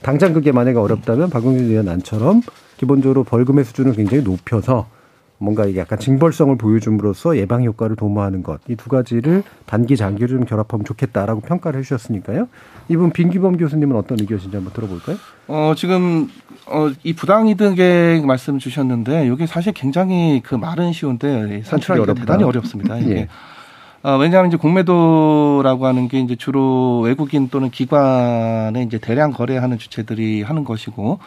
당장 그게 만약에 어렵다면 박용진 의원 안처럼 기본적으로 벌금의 수준을 굉장히 높여서 뭔가 이게 약간 징벌성을 보여줌으로써 예방 효과를 도모하는 것 이 두 가지를 단기 장기로 좀 결합하면 좋겠다라고 평가를 해주셨으니까요. 이분 빈기범 교수님은 어떤 의견이신지 한번 들어볼까요? 어, 지금, 어, 이 부당이득의 말씀 주셨는데, 이게 사실 굉장히 그 말은 쉬운데, 산출하기가. 대단히 어렵습니다. [laughs] 이게. 예. 어, 왜냐하면 이제 공매도라고 하는 게 이제 주로 외국인 또는 기관에 이제 대량 거래하는 주체들이 하는 것이고,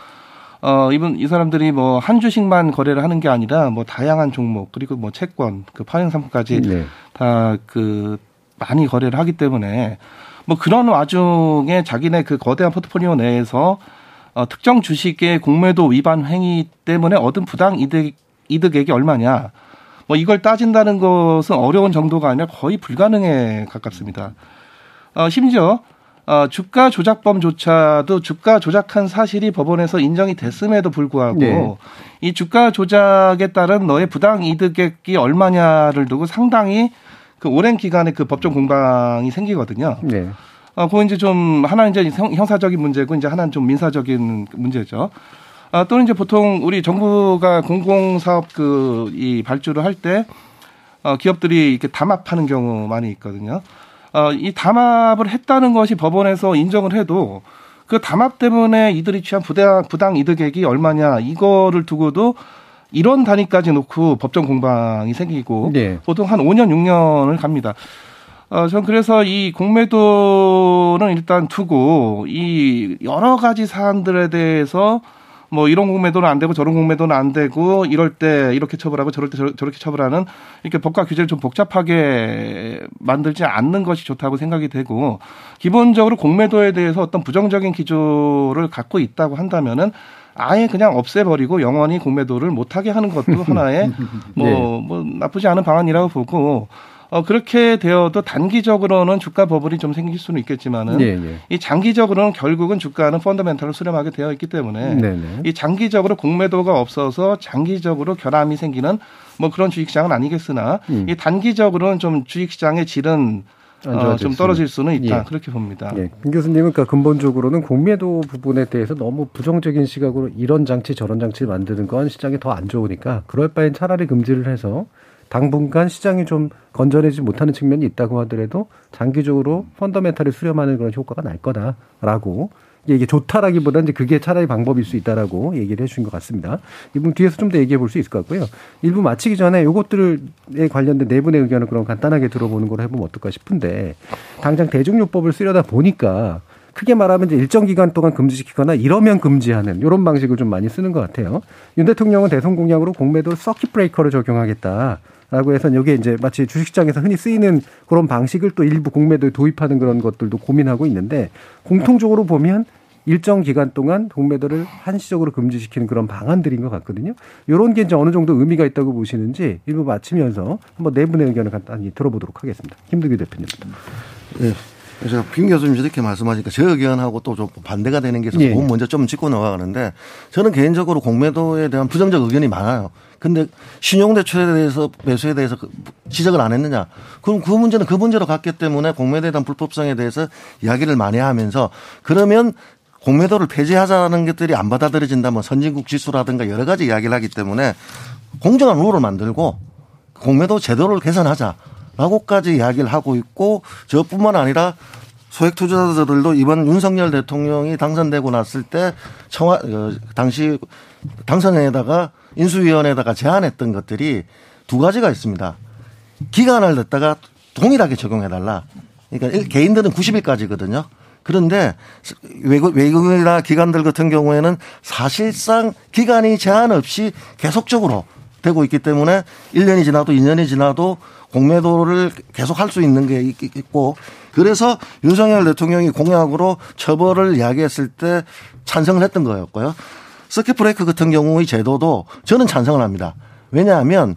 어, 이분, 이 사람들이 뭐 한 주식만 거래를 하는 게 아니라 뭐 다양한 종목, 그리고 뭐 채권, 그 파생상품까지 네. 다그 많이 거래를 하기 때문에 뭐 그런 와중에 자기네 그 거대한 포트폴리오 내에서 어, 특정 주식의 공매도 위반 행위 때문에 얻은 부당 이득 이득액이 얼마냐. 뭐 이걸 따진다는 것은 어려운 정도가 아니라 거의 불가능에 가깝습니다. 어, 심지어 어, 주가 조작범조차도 주가 조작한 사실이 법원에서 인정이 됐음에도 불구하고 네. 이 주가 조작에 따른 너의 부당 이득액이 얼마냐를 두고 상당히 그 오랜 기간에 그 법정 공방이 생기거든요. 네. 어, 그건 이제 좀 하나는 이제 형- 형사적인 문제고 이제 하나는 좀 민사적인 문제죠. 아, 또는 이제 보통 우리 정부가 공공사업 그 이 발주를 할 때 어, 기업들이 이렇게 담합하는 경우 많이 있거든요. 어, 이 담합을 했다는 것이 법원에서 인정을 해도 그 담합 때문에 이들이 취한 부당, 부당 이득액이 얼마냐 이거를 두고도 이런 단위까지 놓고 법정 공방이 생기고 네. 보통 한 5년, 6년을 갑니다. 어, 전 그래서 이 공매도는 일단 두고 이 여러 가지 사안들에 대해서 뭐 이런 공매도는 안 되고 저런 공매도는 안 되고 이럴 때 이렇게 처벌하고 저럴 때 저- 저렇게 처벌하는 이렇게 법과 규제를 좀 복잡하게 만들지 않는 것이 좋다고 생각이 되고 기본적으로 공매도에 대해서 어떤 부정적인 기조를 갖고 있다고 한다면은 아예 그냥 없애버리고 영원히 공매도를 못하게 하는 것도 [laughs] 하나의 뭐, 네. 뭐 나쁘지 않은 방안이라고 보고 어, 그렇게 되어도 단기적으로는 주가 버블이 좀 생길 수는 있겠지만은 예, 예. 이 장기적으로는 결국은 주가는 펀더멘탈을 수렴하게 되어 있기 때문에 네네. 이 장기적으로 공매도가 없어서 장기적으로 결함이 생기는 뭐 그런 주식시장은 아니겠으나 음. 이 단기적으로는 좀 주식시장의 질은 안 어, 좀. 떨어질 수는 있다 예. 그렇게 봅니다. 예, 김 교수님은 그러니까 근본적으로는 공매도 부분에 대해서 너무 부정적인 시각으로 이런 장치 저런 장치를 만드는 건 시장에 더 안 좋으니까 그럴 바엔 차라리 금지를 해서 당분간 시장이 좀 건전해지지 못하는 측면이 있다고 하더라도 장기적으로 펀더멘탈을 수렴하는 그런 효과가 날 거다라고 이게 좋다라기보다는 이제 그게 차라리 방법일 수 있다라고 얘기를 해주신 것 같습니다. 이분 뒤에서 좀 더 얘기해 볼 수 있을 것 같고요. 일부 마치기 전에 요것들에 관련된 네 분의 의견을 그럼 간단하게 들어보는 걸 해보면 어떨까 싶은데 당장 대중요법을 쓰려다 보니까 크게 말하면 이제 일정 기간 동안 금지시키거나 이러면 금지하는 이런 방식을 좀 많이 쓰는 것 같아요. 윤 대통령은 대선 공약으로 공매도 서킷 브레이커를 적용하겠다. 라고 해서 여기에 이제 마치 주식시장에서 흔히 쓰이는 그런 방식을 또 일부 공매도에 도입하는 그런 것들도 고민하고 있는데 공통적으로 보면 일정 기간 동안 공매도를 한시적으로 금지시키는 그런 방안들인 것 같거든요. 이런 게 이제 어느 정도 의미가 있다고 보시는지 일부 마치면서 한번 네 분의 의견을 간단히 들어보도록 하겠습니다. 김두규 대표님부터. 예. 그래서 김 교수님 이렇게 말씀하시니까 제 의견하고 또 좀 반대가 되는 게 있어서 예. 먼저 좀 짚고 나가는데 저는 개인적으로 공매도에 대한 부정적 의견이 많아요. 근데 신용대출에 대해서 매수에 대해서 그 지적을 안 했느냐. 그럼 그 문제는 그 문제로 갔기 때문에 공매도에 대한 불법성에 대해서 이야기를 많이 하면서 그러면 공매도를 폐지하자는 것들이 안 받아들여진다면 선진국 지수라든가 여러 가지 이야기를 하기 때문에 공정한 룰을 만들고 공매도 제도를 개선하자 라고까지 이야기를 하고 있고 저뿐만 아니라 소액 투자자들도 이번 윤석열 대통령이 당선되고 났을 때 청와 어, 당시 당선에다가 인수위원회에다가 제안했던 것들이 두 가지가 있습니다. 기간을 냈다가 동일하게 적용해달라. 그러니까 일- 개인들은 90일까지거든요. 그런데 외국, 외국이나 기관들 같은 경우에는 사실상 기간이 제한 없이 계속적으로 되고 있기 때문에 1년이 지나도 2년이 지나도 공매도를 계속 할 수 있는 게 있- 있고 그래서 윤석열 대통령이 공약으로 처벌을 이야기했을 때 찬성을 했던 거였고요. 서킷 브레이크 같은 경우의 제도도 저는 찬성을 합니다. 왜냐하면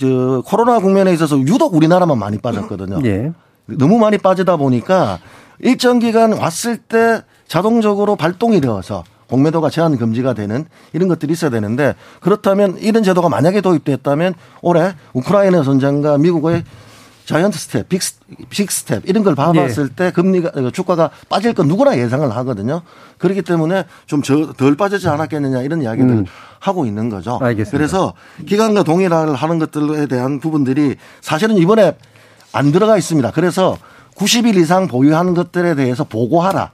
저 코로나 국면에 있어서 유독 우리나라만 많이 빠졌거든요. 예. 너무 많이 빠지다 보니까 일정 기간 왔을 때 자동적으로 발동이 되어서 공매도가 제한 금지가 되는 이런 것들이 있어야 되는데 그렇다면 이런 제도가 만약에 도입됐다면 올해 우크라이나 전쟁과 미국의 giant step, big, s- big step 이런 걸 봐봤을 때 금리가 어, 주가가 빠질 건 누구나 예상을 하거든요. 그렇기 때문에 좀 덜 빠지지 않았겠느냐 이런 이야기들 을 음. 하고 있는 거죠. 알겠습니다. 그래서 기관과 동일화를 하는 것들에 대한 부분들이 사실은 이번에 안 들어가 있습니다. 그래서 90일 이상 보유한 것들에 대해서 보고하라.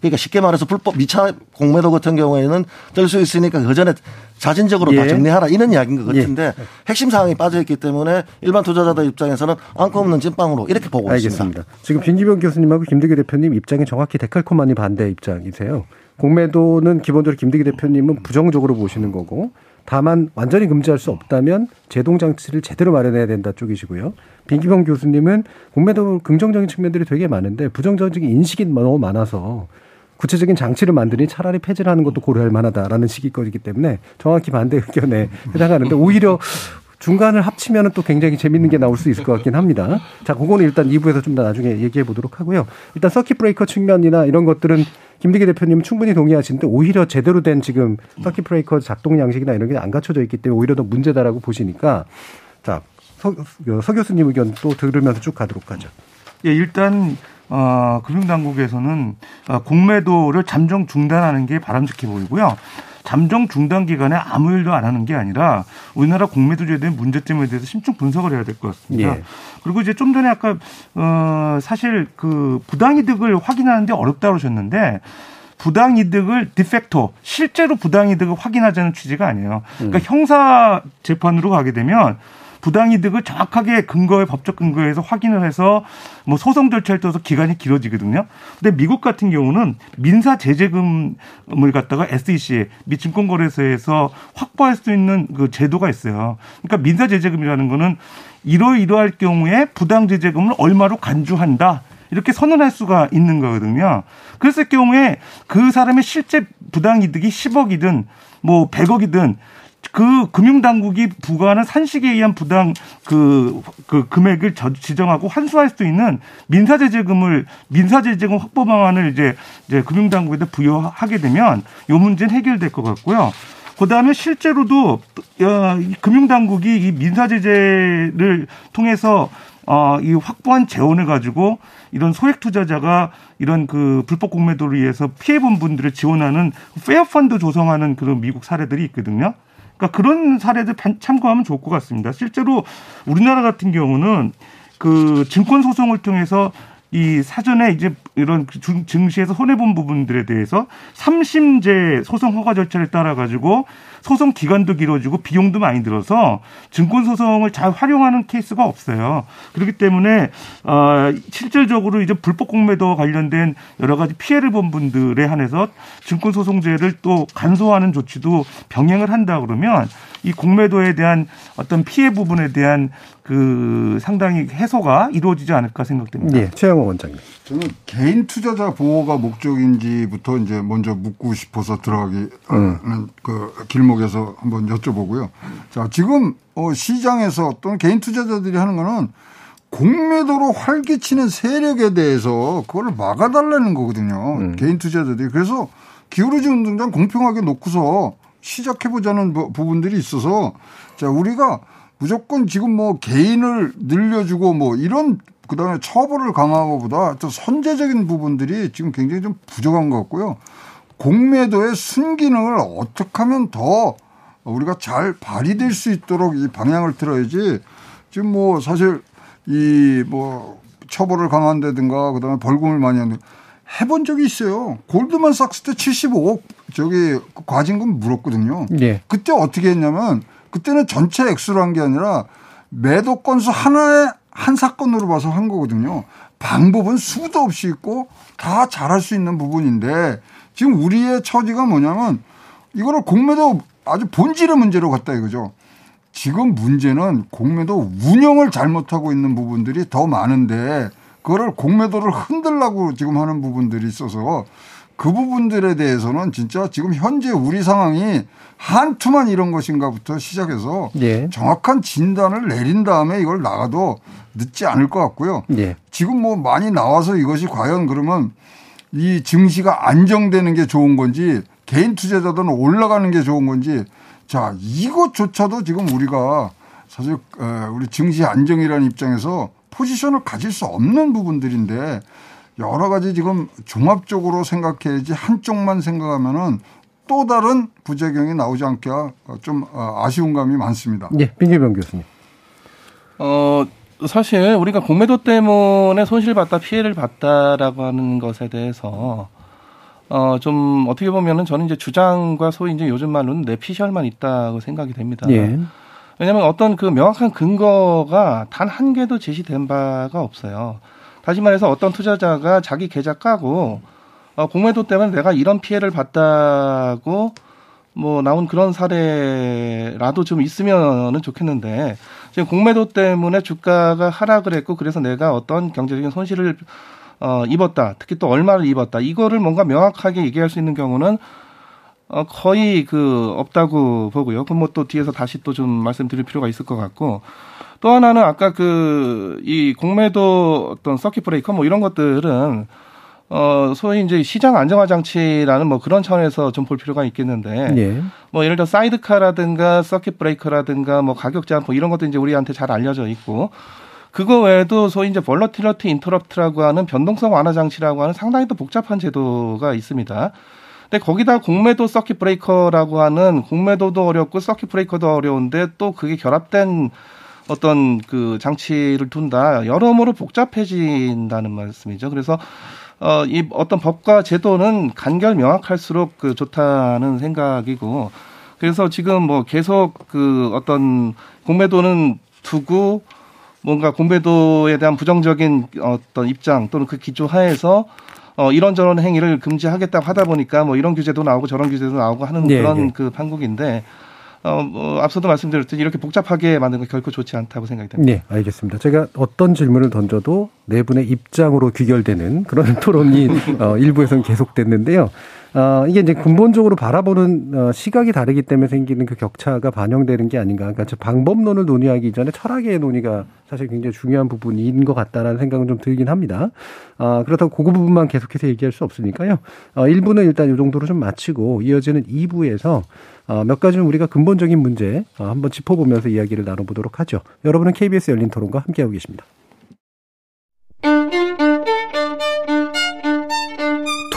그러니까 쉽게 말해서 불법 무차입 공매도 같은 경우에는 뜰 수 있으니까 그 전에 자진적으로 다 예. 정리하라 이런 이야기인 것 같은데 핵심 사항이 빠져 있기 때문에 일반 투자자들 입장에서는 안고 없는 찐빵으로 이렇게 보고 있습니다. 알겠습니다. 지금 김기병 교수님하고 김대기 대표님 입장이 정확히 데칼코마니 반대 입장이세요. 공매도는 기본적으로 김대기 대표님은 부정적으로 보시는 거고 다만 완전히 금지할 수 없다면 제동 장치를 제대로 마련해야 된다 쪽이시고요. 김기병 교수님은 공매도 긍정적인 측면들이 되게 많은데 부정적인 인식이 너무 많아서 구체적인 장치를 만드니 차라리 폐지를 하는 것도 고려할 만하다라는 식이 거기 때문에 정확히 반대 의견에 [laughs] 해당하는데 오히려 중간을 합치면 또 굉장히 재밌는 게 나올 수 있을 것 같긴 합니다. 자, 그거는 일단 2부에서 좀 더 나중에 얘기해 보도록 하고요. 일단 서킷 브레이커 측면이나 이런 것들은 김대기 대표님 충분히 동의하시는데 오히려 제대로 된 지금 서킷 브레이커 작동 양식이나 이런 게 안 갖춰져 있기 때문에 오히려 더 문제다라고 보시니까 자, 서, 서 교수님 의견 또 들으면서 쭉 가도록 하죠. 예, 일단 어, 금융당국에서는 어, 공매도를 잠정 중단하는 게 바람직해 보이고요. 잠정 중단 기간에 아무 일도 안 하는 게 아니라 우리나라 공매도 제도의 문제점에 대해서 심층 분석을 해야 될 것 같습니다. 예. 그리고 이제 좀 전에 아까 어 사실 그 부당이득을 확인하는데 어렵다 그러셨는데 부당이득을 디팩토 실제로 부당이득을 확인하자는 취지가 아니에요. 그러니까 형사 재판으로 가게 되면 부당이득을 정확하게 근거에 법적 근거에서 확인을 해서 뭐 소송 절차를 떠서 기간이 길어지거든요. 근데 미국 같은 경우는 민사 제재금을 갖다가 SEC 미 증권거래소에서 확보할 수 있는 그 제도가 있어요. 그러니까 민사 제재금이라는 거는 이러이러할 경우에 부당 제재금을 얼마로 간주한다. 이렇게 선언할 수가 있는 거거든요. 그랬을 경우에 그 사람의 실제 부당 이득이 10억이든 뭐 100억이든 그 금융당국이 부과하는 산식에 의한 부당 그, 그 금액을 저- 지정하고 환수할 수 있는 민사제재금을 민사제재금 확보 방안을 이제 이제 금융당국에다 부여하게 되면 요 문제는 해결될 것 같고요. 그 다음에 실제로도 어, 이 금융당국이 이 민사제재를 통해서 어, 이 확보한 재원을 가지고 이런 소액 투자자가 이런 그 불법 공매도를 위해서 피해 본 분들을 지원하는 fair fund 조성하는 그런 미국 사례들이 있거든요. 그러니까 그런 사례들 참고하면 좋을 것 같습니다. 실제로 우리나라 같은 경우는 그 증권 소송을 통해서 이 사전에 이제 이런 그 증시에서 손해본 부분들에 대해서 삼심제 소송 허가 절차를 따라 가지고 소송 기간도 길어지고 비용도 많이 들어서 증권 소송을 잘 활용하는 케이스가 없어요. 그렇기 때문에 어 실질적으로 이제 불법 공매도와 관련된 여러 가지 피해를 본 분들에 한해서 증권 소송제를 또 간소화하는 조치도 병행을 한다 그러면 이 공매도에 대한 어떤 피해 부분에 대한 그 상당히 해소가 이루어지지 않을까 생각됩니다. 네, 최영호 원장님. 저는 개인 투자자 보호가 목적인지부터 이제 먼저 묻고 싶어서 들어가기 음. 그 길목 에서 한번 여쭤보고요. 자, 지금 어 시장에서 또는 개인 투자자들이 하는 거는 공매도로 활기치는 세력에 대해서 그걸 막아달라는 거거든요. 음. 개인 투자자들이. 그래서 기울어지 운동장 공평하게 놓고서 시작해보자는 부분들이 있어서 자, 우리가 무조건 지금 뭐 개인을 늘려주고 뭐 이런 그다음에 처벌을 강화하고보다 또 선제적인 부분들이 지금 굉장히 좀 부족한 것 같고요. 공매도의 순기능을 어떻게 하면 더 우리가 잘 발휘될 수 있도록 이 방향을 틀어야지 지금 뭐 사실 이 뭐 처벌을 강화한다든가 그다음에 벌금을 많이 하는 해본 적이 있어요. 골드만삭스 때 75억 저기 과징금 물었거든요. 네. 그때 어떻게 했냐면 그때는 전체 액수로 한 게 아니라 매도 건수 하나에 한 사건으로 봐서 한 거거든요. 방법은 수도 없이 있고 다 잘할 수 있는 부분인데 지금 우리의 처지가 뭐냐면 이거를 공매도 아주 본질의 문제로 갔다 이거죠. 지금 문제는 공매도 운영을 잘못하고 있는 부분들이 더 많은데 그거를 공매도를 흔들라고 지금 하는 부분들이 있어서 그 부분들에 대해서는 진짜 지금 현재 우리 상황이 한투만 이런 것인가부터 시작해서 네. 정확한 진단을 내린 다음에 이걸 나가도 늦지 않을 것 같고요. 네. 지금 뭐 많이 나와서 이것이 과연 그러면 이 증시가 안정되는 게 좋은 건지 개인 투자자들은 올라가는 게 좋은 건지 자 이것조차도 지금 우리가 사실 우리 증시 안정이라는 입장에서 포지션을 가질 수 없는 부분들인데 여러 가지 지금 종합적으로 생각해야지 한쪽만 생각하면은 또 다른 부작용이 나오지 않게 좀 어, 아쉬운 감이 많습니다. 네, 빈길병 교수님. 어, 사실 우리가 공매도 때문에 손실을 봤다, 피해를 봤다라고 하는 것에 대해서 어, 좀 어떻게 보면은 저는 이제 주장과 소위 이제 요즘 말로는 내피셜만 있다고 생각이 됩니다. 예. 왜냐하면 어떤 그 명확한 근거가 단 한 개도 제시된 바가 없어요. 다시 말해서 어떤 투자자가 자기 계좌 까고 어, 공매도 때문에 내가 이런 피해를 봤다고 뭐 나온 그런 사례라도 좀 있으면은 좋겠는데 지금 공매도 때문에 주가가 하락을 했고 그래서 내가 어떤 경제적인 손실을 어, 입었다. 특히 또 얼마를 입었다. 이거를 뭔가 명확하게 얘기할 수 있는 경우는 어, 거의 그 없다고 보고요. 그럼 뭐 또 뒤에서 다시 또 좀 말씀드릴 필요가 있을 것 같고 또 하나는 아까 그 이 공매도 어떤 서킷 브레이커 뭐 이런 것들은 어 소위 이제 시장 안정화 장치라는 뭐 그런 차원에서 좀 볼 필요가 있겠는데 예. 뭐 예를 들어 사이드카라든가 서킷 브레이커라든가 뭐 가격 제한 뭐 이런 것도 이제 우리한테 잘 알려져 있고 그거 외에도 소위 이제 volatility interrupt라고 하는 변동성 완화 장치라고 하는 상당히 또 복잡한 제도가 있습니다. 근데 거기다 공매도 circuit breaker라고 하는 공매도도 어렵고 circuit breaker도 어려운데 또 그게 결합된 어떤 그 장치를 둔다 여러모로 복잡해진다는 말씀이죠. 그래서 어, 이 어떤 법과 제도는 간결 명확할수록 그 좋다는 생각이고 그래서 지금 뭐 계속 그 어떤 공매도는 두고 뭔가 공매도에 대한 부정적인 어떤 입장 또는 그 기조 하에서 어, 이런저런 행위를 금지하겠다고 하다 보니까 뭐 이런 규제도 나오고 저런 규제도 나오고 하는 네, 그런 네. 그 판국인데 어, 뭐 앞서도 말씀드렸듯이 이렇게 복잡하게 만든 건 결코 좋지 않다고 생각이 됩니다. 네, 알겠습니다. 제가 어떤 질문을 던져도 네 분의 입장으로 귀결되는 그런 [laughs] 토론이 어, 일부에서는 계속됐는데요. 어, 이게 이제 근본적으로 바라보는 어, 시각이 다르기 때문에 생기는 그 격차가 반영되는 게 아닌가. 그러니까 방법론을 논의하기 이전에 철학의 논의가 사실 굉장히 중요한 부분인 것 같다라는 생각은 좀 들긴 합니다. 어, 그렇다고 그 부분만 계속해서 얘기할 수 없으니까요. 어, 1부는 일단 이 정도로 좀 마치고 이어지는 2부에서 어, 몇 가지 우리가 근본적인 문제 어, 한번 짚어보면서 이야기를 나눠보도록 하죠. 여러분은 KBS 열린 토론과 함께하고 계십니다.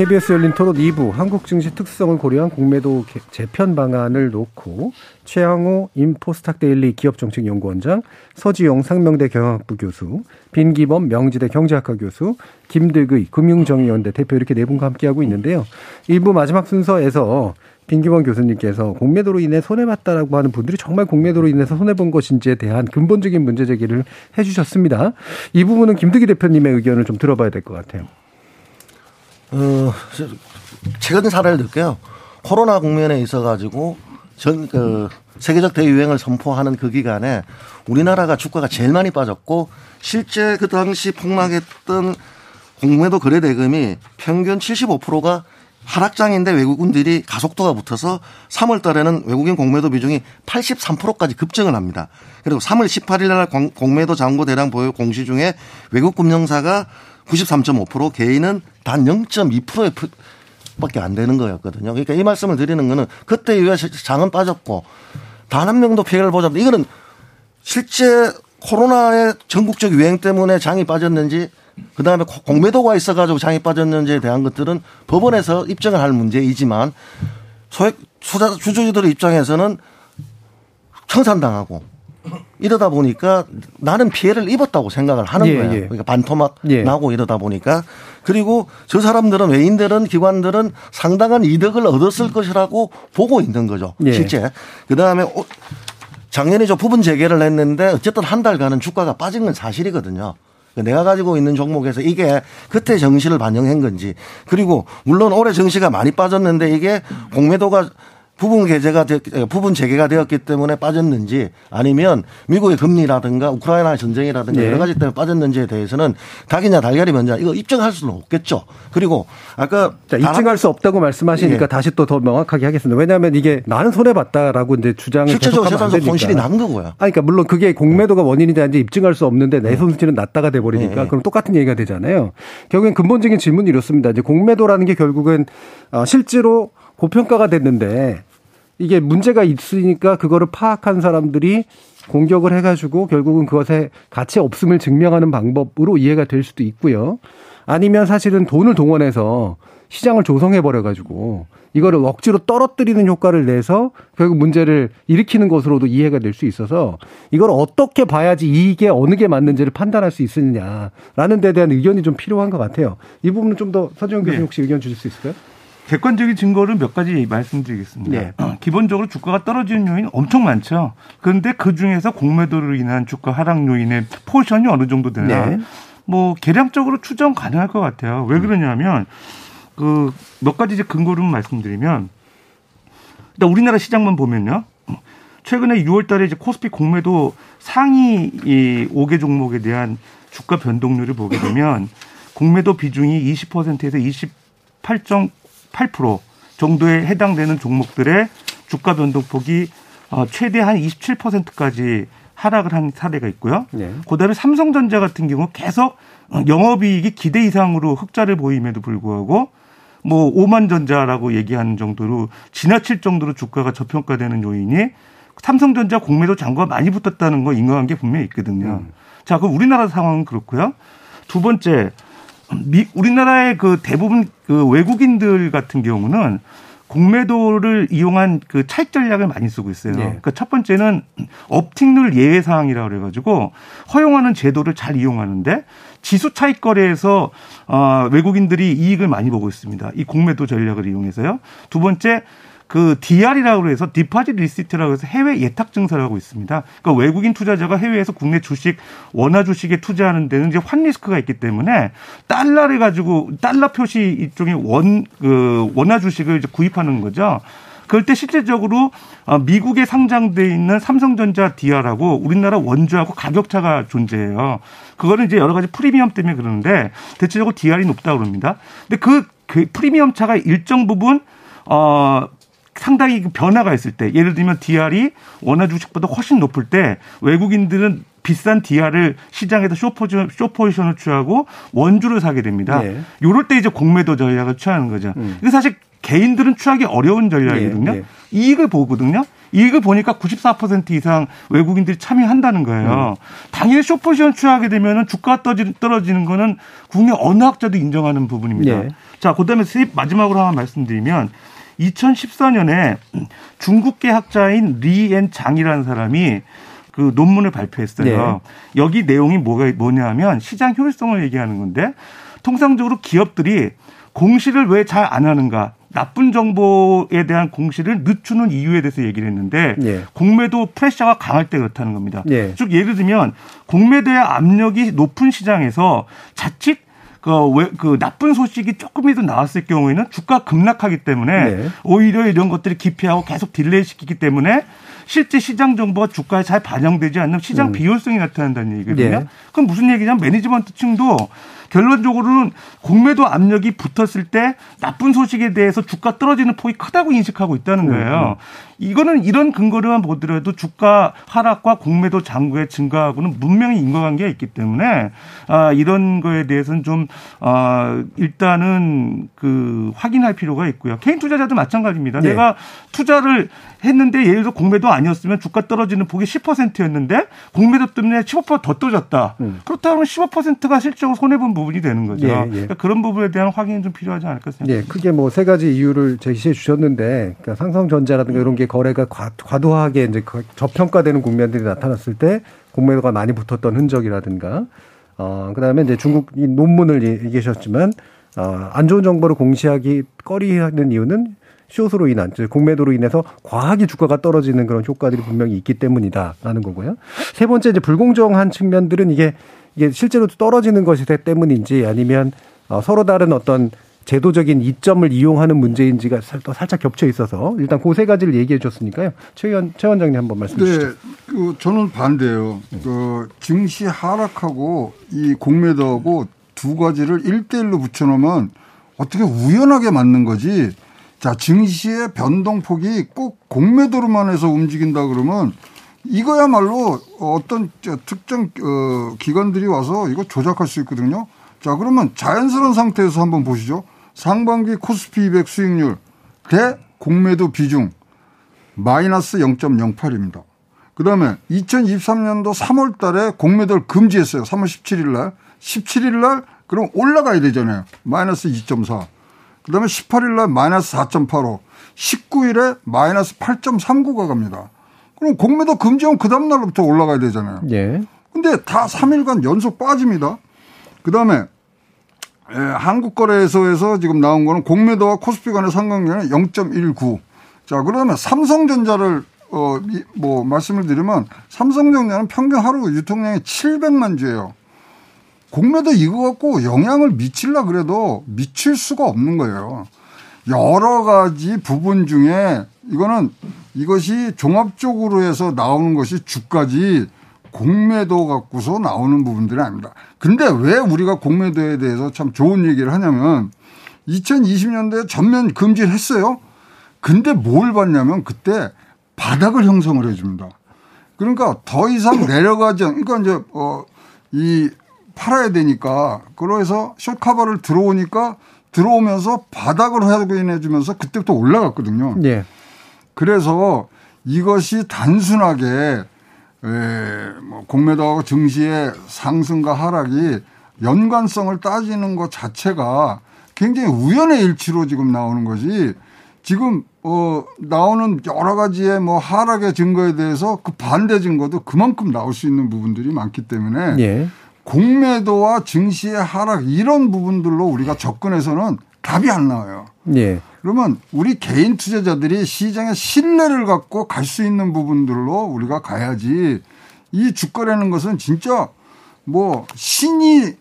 KBS 열린 토론 2부 한국 증시 특수성을 고려한 공매도 재편 방안을 놓고 최양호 인포스탁 데일리 기업정책연구원장, 서지용 상명대 경영학부 교수, 빈기범 명지대 경제학과 교수, 김득의 금융정의연대 대표 이렇게 네 분과 함께하고 있는데요. 1부 마지막 순서에서 빈기범 교수님께서 공매도로 인해 손해봤다라고 하는 분들이 정말 공매도로 인해서 손해본 것인지에 대한 근본적인 문제 제기를 해주셨습니다. 이 부분은 김득희 대표님의 의견을 좀 들어봐야 될 것 같아요. 어, 최근 사례를 들게요. 코로나 국면에 있어 가지고 전, 그, 세계적 대유행을 선포하는 그 기간에 우리나라가 주가가 제일 많이 빠졌고 실제 그 당시 폭락했던 공매도 거래 대금이 평균 75%가 하락장인데 외국인들이 가속도가 붙어서 3월 달에는 외국인 공매도 비중이 83%까지 급증을 합니다. 그리고 3월 18일 날 공매도 잔고 대량 보유 공시 중에 외국 금융사가 93.5% 개인은 단 0.2%의 밖에 안 되는 거였거든요. 그러니까 이 말씀을 드리는 거는 그때 이후에 장은 빠졌고 단 한 명도 피해를 보자. 이거는 실제 코로나의 전국적 유행 때문에 장이 빠졌는지 그 다음에 공매도가 있어가지고 장이 빠졌는지에 대한 것들은 법원에서 입증을 할 문제이지만 소액 수자 주주들의 입장에서는 청산당하고 이러다 보니까 나는 피해를 입었다고 생각을 하는 예, 거예요. 예. 그러니까 반토막 예. 나고 이러다 보니까 그리고 저 사람들은 외인들은 기관들은 상당한 이득을 얻었을 것이라고 보고 있는 거죠. 예. 실제. 그 다음에 작년에 저 부분 재개를 했는데 어쨌든 한 달간은 주가가 빠진 건 사실이거든요. 내가 가지고 있는 종목에서 이게 그때 정시를 반영한 건지 그리고 물론 올해 정시가 많이 빠졌는데 이게 공매도가 부분 개제가 되었, 부분 재개가 되었기 때문에 빠졌는지 아니면 미국의 금리라든가 우크라이나 전쟁이라든가 네. 여러 가지 때문에 빠졌는지에 대해서는 닭이냐 달걀이 먼저 이거 입증할 수는 없겠죠. 그리고 아까 자, 입증할 수 없다고 말씀하시니까 예. 다시 또 더 명확하게 하겠습니다. 왜냐하면 이게 나는 손해 봤다라고 이제 주장을 세상에서 되니까. 손실이 난 거고요. 아, 그러니까 물론 그게 공매도가 원인이 되는지 입증할 수 없는데 내 손실은 낮다가 돼 버리니까 네. 그럼 똑같은 얘기가 되잖아요. 결국엔 근본적인 질문이 이렇습니다. 이제 공매도라는 게 결국은 어, 실제로 고평가가 됐는데 이게 문제가 있으니까 그거를 파악한 사람들이 공격을 해가지고 결국은 그것에 가치 없음을 증명하는 방법으로 이해가 될 수도 있고요. 아니면 사실은 돈을 동원해서 시장을 조성해 버려 가지고 이거를 억지로 떨어뜨리는 효과를 내서 결국 문제를 일으키는 것으로도 이해가 될 수 있어서 이걸 어떻게 봐야지 이게 어느 게 맞는지를 판단할 수 있느냐라는 데 대한 의견이 좀 필요한 것 같아요. 이 부분은 좀 더 서지영 교수님 네. 혹시 의견 주실 수 있을까요? 객관적인 증거를 몇 가지 말씀드리겠습니다. 네. 어, 기본적으로 주가가 떨어지는 요인 엄청 많죠. 그런데 그 중에서 공매도로 인한 주가 하락 요인의 포션이 어느 정도 되나? 네. 뭐 계량적으로 추정 가능할 것 같아요. 왜 그러냐면 그 몇 가지 이제 근거를 말씀드리면 일단 우리나라 시장만 보면요. 최근에 6월 달에 이제 코스피 공매도 상위 이 5개 종목에 대한 주가 변동률을 보게 되면 공매도 비중이 20%에서 28.8% 정도에 해당되는 종목들의 주가 변동폭이 어, 최대 한 27%까지 하락을 한 사례가 있고요. 네. 그다음에 삼성전자 같은 경우 계속 어, 영업이익이 기대 이상으로 흑자를 보임에도 불구하고 뭐 오만전자라고 얘기하는 정도로 지나칠 정도로 주가가 저평가되는 요인이 삼성전자 공매도 잔고가 많이 붙었다는 거게 분명히 있거든요. 자, 그 우리나라 상황은 그렇고요. 두 번째, 미, 우리나라의 그 대부분 그 외국인들 같은 경우는 공매도를 이용한 그 차익 전략을 많이 쓰고 있어요. 네. 그러니까 첫 번째는 uptick rule 예외 사항이라고 그래가지고 허용하는 제도를 잘 이용하는데 지수 차익 거래에서 어, 외국인들이 이익을 많이 보고 있습니다. 이 공매도 전략을 이용해서요. 두 번째 그 DR이라고 해서 deposit receipt라고 해서 해외 예탁 증서를 하고 있습니다. 그러니까 외국인 투자자가 해외에서 국내 주식 원화 주식에 투자하는 데는 이제 환 리스크가 있기 때문에 달러를 가지고 달러 표시 이쪽에 원 그 원화 주식을 이제 구입하는 거죠. 그럴 때 실질적으로 어, 미국에 상장돼 있는 삼성전자 디아라고 우리나라 원주하고 가격 차가 존재해요. 그거는 이제 여러 가지 프리미엄 때문에 그러는데 대체적으로 디알이 높다 그럽니다. 근데 그, 그 프리미엄 차가 일정 부분 어 상당히 그 변화가 있을 때 예를 들면 DR이 원화 주식보다 훨씬 높을 때 외국인들은 비싼 DR을 시장에서 쇼포지션, 쇼포지션을 취하고 원주를 사게 됩니다. 예. 요럴 때 이제 공매도 전략을 취하는 거죠. 이게 사실 개인들은 취하기 어려운 전략이거든요. 예, 예. 이익을 보거든요. 이익을 보니까 94% 이상 외국인들이 참여한다는 거예요. 당연히 쇼포지션 취하게 되면은 주가 떨어지- 떨어지는 거는 국내 어느 학자도 인정하는 부분입니다. 예. 자, 그 다음에 수입 마지막으로 하나 말씀드리면 2014년에 중국계 학자인 리엔 장이라는 사람이 그 논문을 발표했어요. 여기 내용이 뭐가 뭐냐면 시장 효율성을 얘기하는 건데 통상적으로 기업들이 공시를 왜 잘 안 하는가? 나쁜 정보에 대한 공시를 늦추는 이유에 대해서 얘기를 했는데 예. 공매도 프레셔가 강할 때 그렇다는 겁니다. 예. 즉 예를 들면 공매도의 압력이 높은 시장에서 자칫 그, 왜, 그 나쁜 소식이 조금이라도 나왔을 경우에는 주가 급락하기 때문에 네. 오히려 이런 것들이 기피하고 계속 delay 시키기 때문에 실제 시장 정보가 주가에 잘 반영되지 않는 시장 음. 비효율성이 나타난다는 얘기거든요. 네. 그럼 무슨 얘기냐면 management 층도 결론적으로는 공매도 압력이 붙었을 때 나쁜 소식에 대해서 주가 떨어지는 폭이 크다고 인식하고 있다는 음, 거예요. 이거는 이런 근거로만 보더라도 주가 하락과 공매도 잔고의 증가하고는 분명히 인과관계가 있기 때문에 아, 이런 거에 대해서는 좀 아, 일단은 그 확인할 필요가 있고요. 개인 투자자도 마찬가지입니다. 네. 내가 투자를 했는데 예를 들어 공매도 아니었으면 주가 떨어지는 폭이 10%였는데 공매도 때문에 15%더 떨어졌다. 그렇다면 15%가 실제로 손해 본 부분이 되는 거죠. 음. 예, 예. 그러니까 그런 부분에 대한 확인이 좀 필요하지 않을까 생각합니다. 예, 크게 뭐 세 가지 이유를 제시해 주셨는데, 그러니까 상성전자라든가 이런 게 거래가 과, 과도하게 이제 거- 저평가되는 국면들이 나타났을 때 공매도가 많이 붙었던 흔적이라든가, 어, 그 다음에 이제 중국 이 논문을 얘- 얘기하셨지만, 어, 안 좋은 정보를 공시하기 꺼리하는 이유는 숏으로 인한, 즉 공매도로 인해서 과하게 주가가 떨어지는 그런 효과들이 분명히 있기 때문이다라는 거고요. 세 번째 이제 불공정한 측면들은 이게 이게 실제로 떨어지는 것이 때문인지 아니면 어, 서로 다른 어떤 제도적인 이점을 이용하는 문제인지가 살- 또 살짝 겹쳐 있어서 일단 그 세 가지를 얘기해 줬으니까요. 최 의원, 최 원장님 한번 말씀해 주시죠. 네, 그 저는 반대예요. 그 증시 하락하고 이 공매도하고 두 가지를 일대일로 붙여놓으면 어떻게 우연하게 맞는 거지. 자, 증시의 변동폭이 꼭 공매도로만 해서 움직인다 그러면 이거야말로 어떤 저 특정 어, 기관들이 와서 이거 조작할 수 있거든요. 자, 그러면 자연스러운 상태에서 한번 보시죠. 상반기 코스피 200 수익률 대 공매도 비중 마이너스 0.08입니다. 그 다음에 2023년도 3월 달에 공매도를 금지했어요. 3월 17일 날. 17일 날 그럼 올라가야 되잖아요. 마이너스 2.4. 그 다음에 18일 날 마이너스 4.85. 19일에 마이너스 8.39가 갑니다. 그럼 공매도 금지하면 그 다음날부터 올라가야 되잖아요. 예. 근데 다 3일간 연속 빠집니다. 그 다음에 한국거래소에서 지금 나온 거는 공매도와 코스피 간의 상관계는 0.19. 자, 그러면 삼성전자를 어, 이- 뭐 말씀을 드리면 삼성전자는 평균 하루 유통량이 700만 주예요. 공매도 이거 갖고 영향을 미칠라 그래도 미칠 수가 없는 거예요. 여러 가지 부분 중에 이거는 이것이 종합적으로 해서 나오는 것이 주까지 공매도 갖고서 나오는 부분들이 아닙니다. 근데 왜 우리가 공매도에 대해서 참 좋은 얘기를 하냐면 2020년도에 전면 금지를 했어요. 근데 뭘 봤냐면 그때 바닥을 형성을 해줍니다. 그러니까 더 이상 내려가지 않, 그러니까 이제, 어, 이 팔아야 되니까 그래서 숏카바를 들어오니까 들어오면서 바닥을 확인해 주면서 그때부터 올라갔거든요. 예. 그래서 이것이 단순하게 에, 뭐 공매도하고 증시의 상승과 하락이 연관성을 따지는 것 자체가 굉장히 우연의 일치로 지금 나오는 거지. 지금 어 나오는 여러 가지의 뭐 하락의 증거에 대해서 그 반대 증거도 그만큼 나올 수 있는 부분들이 많기 때문에 예. 공매도와 증시의 하락 이런 부분들로 우리가 접근해서는 답이 안 나와요. 예. 그러면 우리 개인 투자자들이 시장에 신뢰를 갖고 갈 수 있는 부분들로 우리가 가야지 이 주가라는 것은 진짜 뭐 신이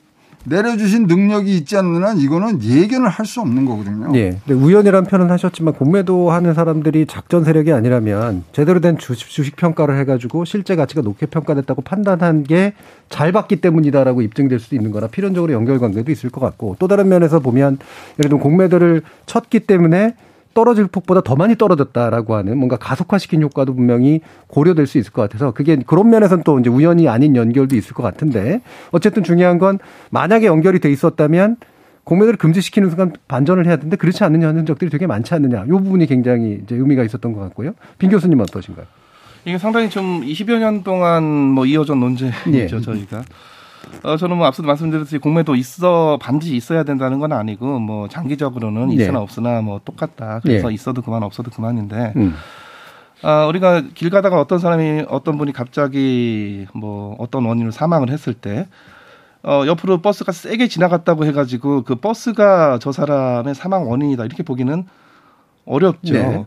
내려주신 능력이 있지 않는 한 이거는 예견을 할 수 없는 거거든요. 예. 근데 우연이란 표현은 하셨지만 공매도 하는 사람들이 작전 세력이 아니라면 제대로 된 주식, 주식 평가를 해가지고 실제 가치가 높게 평가됐다고 판단한 게 잘 봤기 때문이다라고 입증될 수도 있는 거라 필연적으로 연결 관계도 있을 것 같고 또 다른 면에서 보면 예를 들면 공매도를 쳤기 때문에 떨어질 폭보다 더 많이 떨어졌다라고 하는 뭔가 가속화시킨 효과도 분명히 고려될 수 있을 것 같아서 그게 그런 면에서는 또 이제 우연이 아닌 연결도 있을 것 같은데 어쨌든 중요한 건 만약에 연결이 돼 있었다면 공매도를 금지시키는 순간 반전을 해야 되는데 그렇지 않는 현적들이 되게 많지 않느냐. 이 부분이 굉장히 이제 의미가 있었던 것 같고요. 빈 교수님 어떠신가요? 이게 상당히 좀 20여 년 동안 뭐 이어진 논쟁이죠 예. 저희가. 어, 저는 뭐 앞서도 말씀드렸듯이 공매도 있어 반드시 있어야 된다는 건 아니고 뭐 장기적으로는 네. 있으나 없으나 뭐 똑같다. 그래서 예. 있어도 그만 없어도 그만인데. 음. 아, 우리가 길 가다가 어떤 사람이 어떤 분이 갑자기 뭐 어떤 원인으로 사망을 했을 때 어, 옆으로 버스가 세게 지나갔다고 해가지고 그 버스가 저 사람의 사망 원인이다 이렇게 보기는 어렵죠. 네.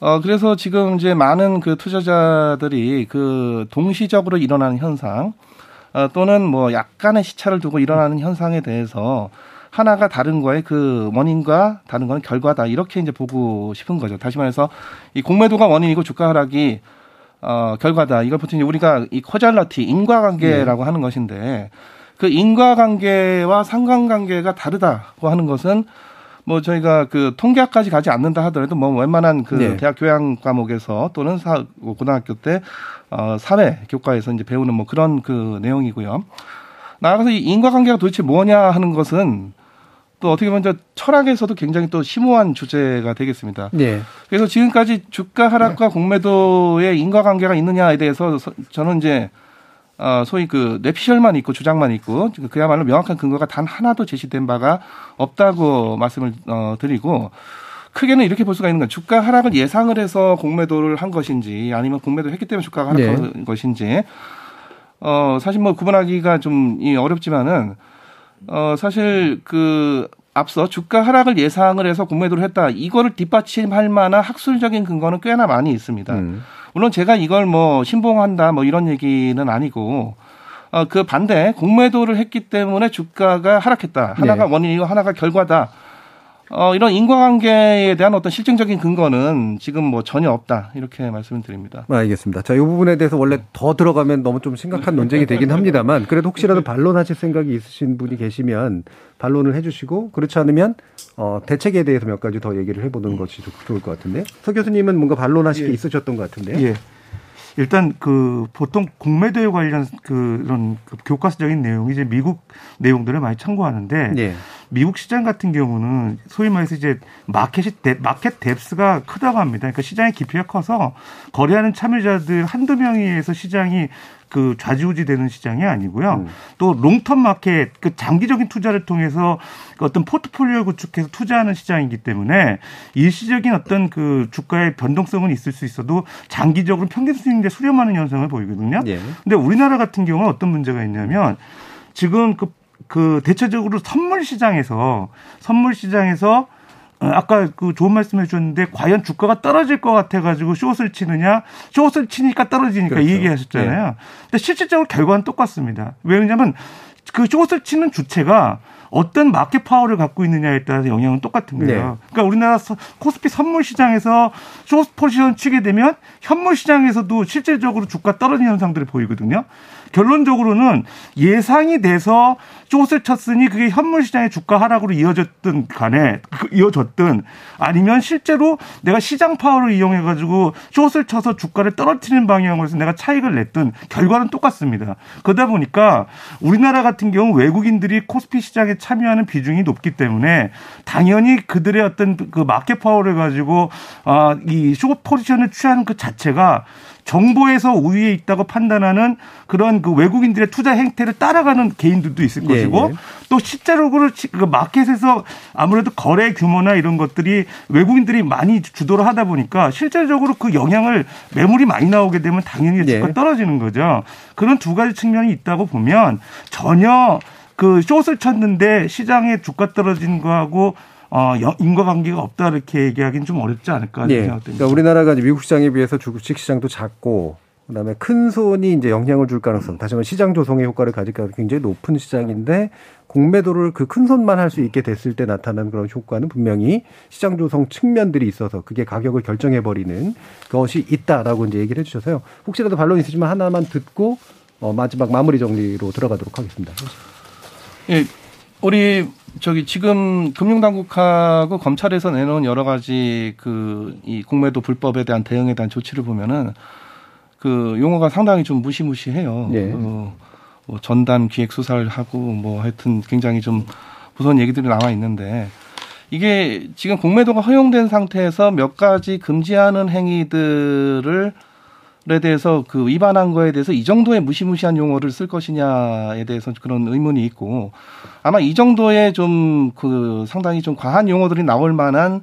어, 그래서 지금 이제 많은 그 투자자들이 그 동시적으로 일어나는 현상, 어, 또는 뭐 약간의 시차를 두고 일어나는 현상에 대해서 하나가 다른 거에 그 원인과 다른 거는 결과다. 이렇게 이제 보고 싶은 거죠. 다시 말해서 이 공매도가 원인이고 주가 하락이 어, 결과다. 이걸 보통 이제 우리가 이 코잘라티, 인과관계라고 하는 것인데 그 인과관계와 상관관계가 다르다고 하는 것은 뭐 저희가 그 통계학까지 가지 않는다 하더라도 뭐 웬만한 그 네. 대학 교양 과목에서 또는 사, 뭐 고등학교 때 어, 사회 교과에서 이제 배우는 뭐 그런 그 내용이고요. 나아가서 이 인과관계가 도대체 뭐냐 하는 것은 또 어떻게 보면 저 철학에서도 굉장히 또 심오한 주제가 되겠습니다. 네. 그래서 지금까지 주가 하락과 공매도의 인과관계가 있느냐에 대해서 서- 저는 이제 어, 소위 그 뇌피셜만 있고 주장만 있고 그야말로 명확한 근거가 단 하나도 제시된 바가 없다고 말씀을 어, 드리고 크게는 이렇게 볼 수가 있는 건 주가 하락을 예상을 해서 공매도를 한 것인지 아니면 공매도를 했기 때문에 주가가 하락한 네. 것인지 어 사실 뭐 구분하기가 좀이 어렵지만은 어 사실 그 앞서 주가 하락을 예상을 해서 공매도를 했다 이거를 뒷받침할 만한 학술적인 근거는 꽤나 많이 있습니다. 음. 물론 제가 이걸 뭐 신봉한다 뭐 이런 얘기는 아니고 어, 그 반대 공매도를 했기 때문에 주가가 하락했다. 하나가 네. 원인이고 하나가 결과다. 어, 이런 인과관계에 대한 어떤 실증적인 근거는 지금 뭐 전혀 없다. 이렇게 말씀을 드립니다. 알겠습니다. 자, 이 부분에 대해서 원래 더 들어가면 너무 좀 심각한 논쟁이 되긴 합니다만 그래도 혹시라도 반론하실 생각이 있으신 분이 계시면 반론을 해주시고 그렇지 않으면 어, 대책에 대해서 몇 가지 더 얘기를 해보는 것이 좋- 좋을 것 같은데 서 교수님은 뭔가 반론하실 게 있으셨던 것 같은데. 예. 일단 그 보통 공매도에 관련 그런 그 교과서적인 내용이 이제 미국 내용들을 많이 참고하는데 예. 미국 시장 같은 경우는 소위 말해서 이제 마켓이 데- 마켓 뎁스가 크다고 합니다. 그러니까 시장의 깊이가 커서 거래하는 참여자들 한두 명에 의해서 시장이 그 좌지우지되는 시장이 아니고요. 또 롱텀 마켓 그 장기적인 투자를 통해서 그 어떤 포트폴리오 구축해서 투자하는 시장이기 때문에 일시적인 어떤 그 주가의 변동성은 있을 수 있어도 장기적으로 평균 수익률에 수렴하는 현상을 보이거든요. 예. 근데 우리나라 같은 경우는 어떤 문제가 있냐면 지금 그, 그 대체적으로 선물 시장에서 선물 시장에서 어, 아까 그 좋은 말씀 해주셨는데 과연 주가가 떨어질 것 같아가지고 숏을 치느냐 숏을 치니까 떨어지니까 그렇죠. 이 얘기 하셨잖아요. 근데 실질적으로 결과는 똑같습니다. 왜냐하면 그 숏을 치는 주체가 어떤 market power를 갖고 있느냐에 따라서 영향은 똑같은 거예요. 네. 그러니까 우리나라 서- 코스피 선물 시장에서 short position 치게 되면 현물 시장에서도 실질적으로 주가 떨어지는 현상들이 보이거든요. 결론적으로는 예상이 돼서 숏을 쳤으니 그게 현물 시장의 주가 하락으로 이어졌든 간에 그- 이어졌든 아니면 실제로 내가 시장 파워를 이용해 가지고 숏을 쳐서 주가를 떨어뜨리는 방향으로 해서 내가 차익을 냈든 결과는 똑같습니다. 그러다 보니까 우리나라 같은 경우 외국인들이 코스피 시장에 참여하는 비중이 높기 때문에 당연히 그들의 어떤 그 마켓 파워를 가지고 아이숏 포지션을 취하는 그 자체가 정보에서 우위에 있다고 판단하는 그런 그 외국인들의 투자 행태를 따라가는 개인들도 있을 예, 것이고 예. 또 실제로그 마켓에서 아무래도 거래 규모나 이런 것들이 외국인들이 많이 주도를 하다 보니까 실질적으로 그 영향을 매물이 많이 나오게 되면 당연히 예. 주가 떨어지는 거죠. 그런 두 가지 측면이 있다고 보면 전혀 그 숏을 쳤는데 시장의 주가 떨어진 거하고 어, 여- 인과관계가 없다 이렇게 얘기하기는 좀 어렵지 않을까 예. 생각됩니다. 그러니까 우리나라가 미국 시장에 비해서 주식 시장도 작고 그다음에 큰 손이 이제 영향을 줄 가능성, 다시 말해 시장 조성의 효과를 가질 가능성이 굉장히 높은 시장인데 공매도를 그 큰 손만 할 수 있게 됐을 때 나타나는 그런 효과는 분명히 시장 조성 측면들이 있어서 그게 가격을 결정해 버리는 것이 있다라고 이제 얘기를 해주셔서요. 혹시라도 반론 있으시면 하나만 듣고 어, 마지막 마무리 정리로 들어가도록 하겠습니다. 예, 우리 저기 지금 금융당국하고 검찰에서 내놓은 여러 가지 그 이 공매도 불법에 대한 대응에 대한 조치를 보면은 그 용어가 상당히 좀 무시무시해요. 예. 어, 뭐 전담 기획 수사를 하고 뭐 하여튼 굉장히 좀 무서운 얘기들이 나와 있는데 이게 지금 공매도가 허용된 상태에서 몇 가지 금지하는 행위들을 에 대해서 그 위반한 거에 대해서 이 정도의 무시무시한 용어를 쓸 것이냐에 대해서 그런 의문이 있고 아마 이 정도의 좀 그 상당히 좀 과한 용어들이 나올 만한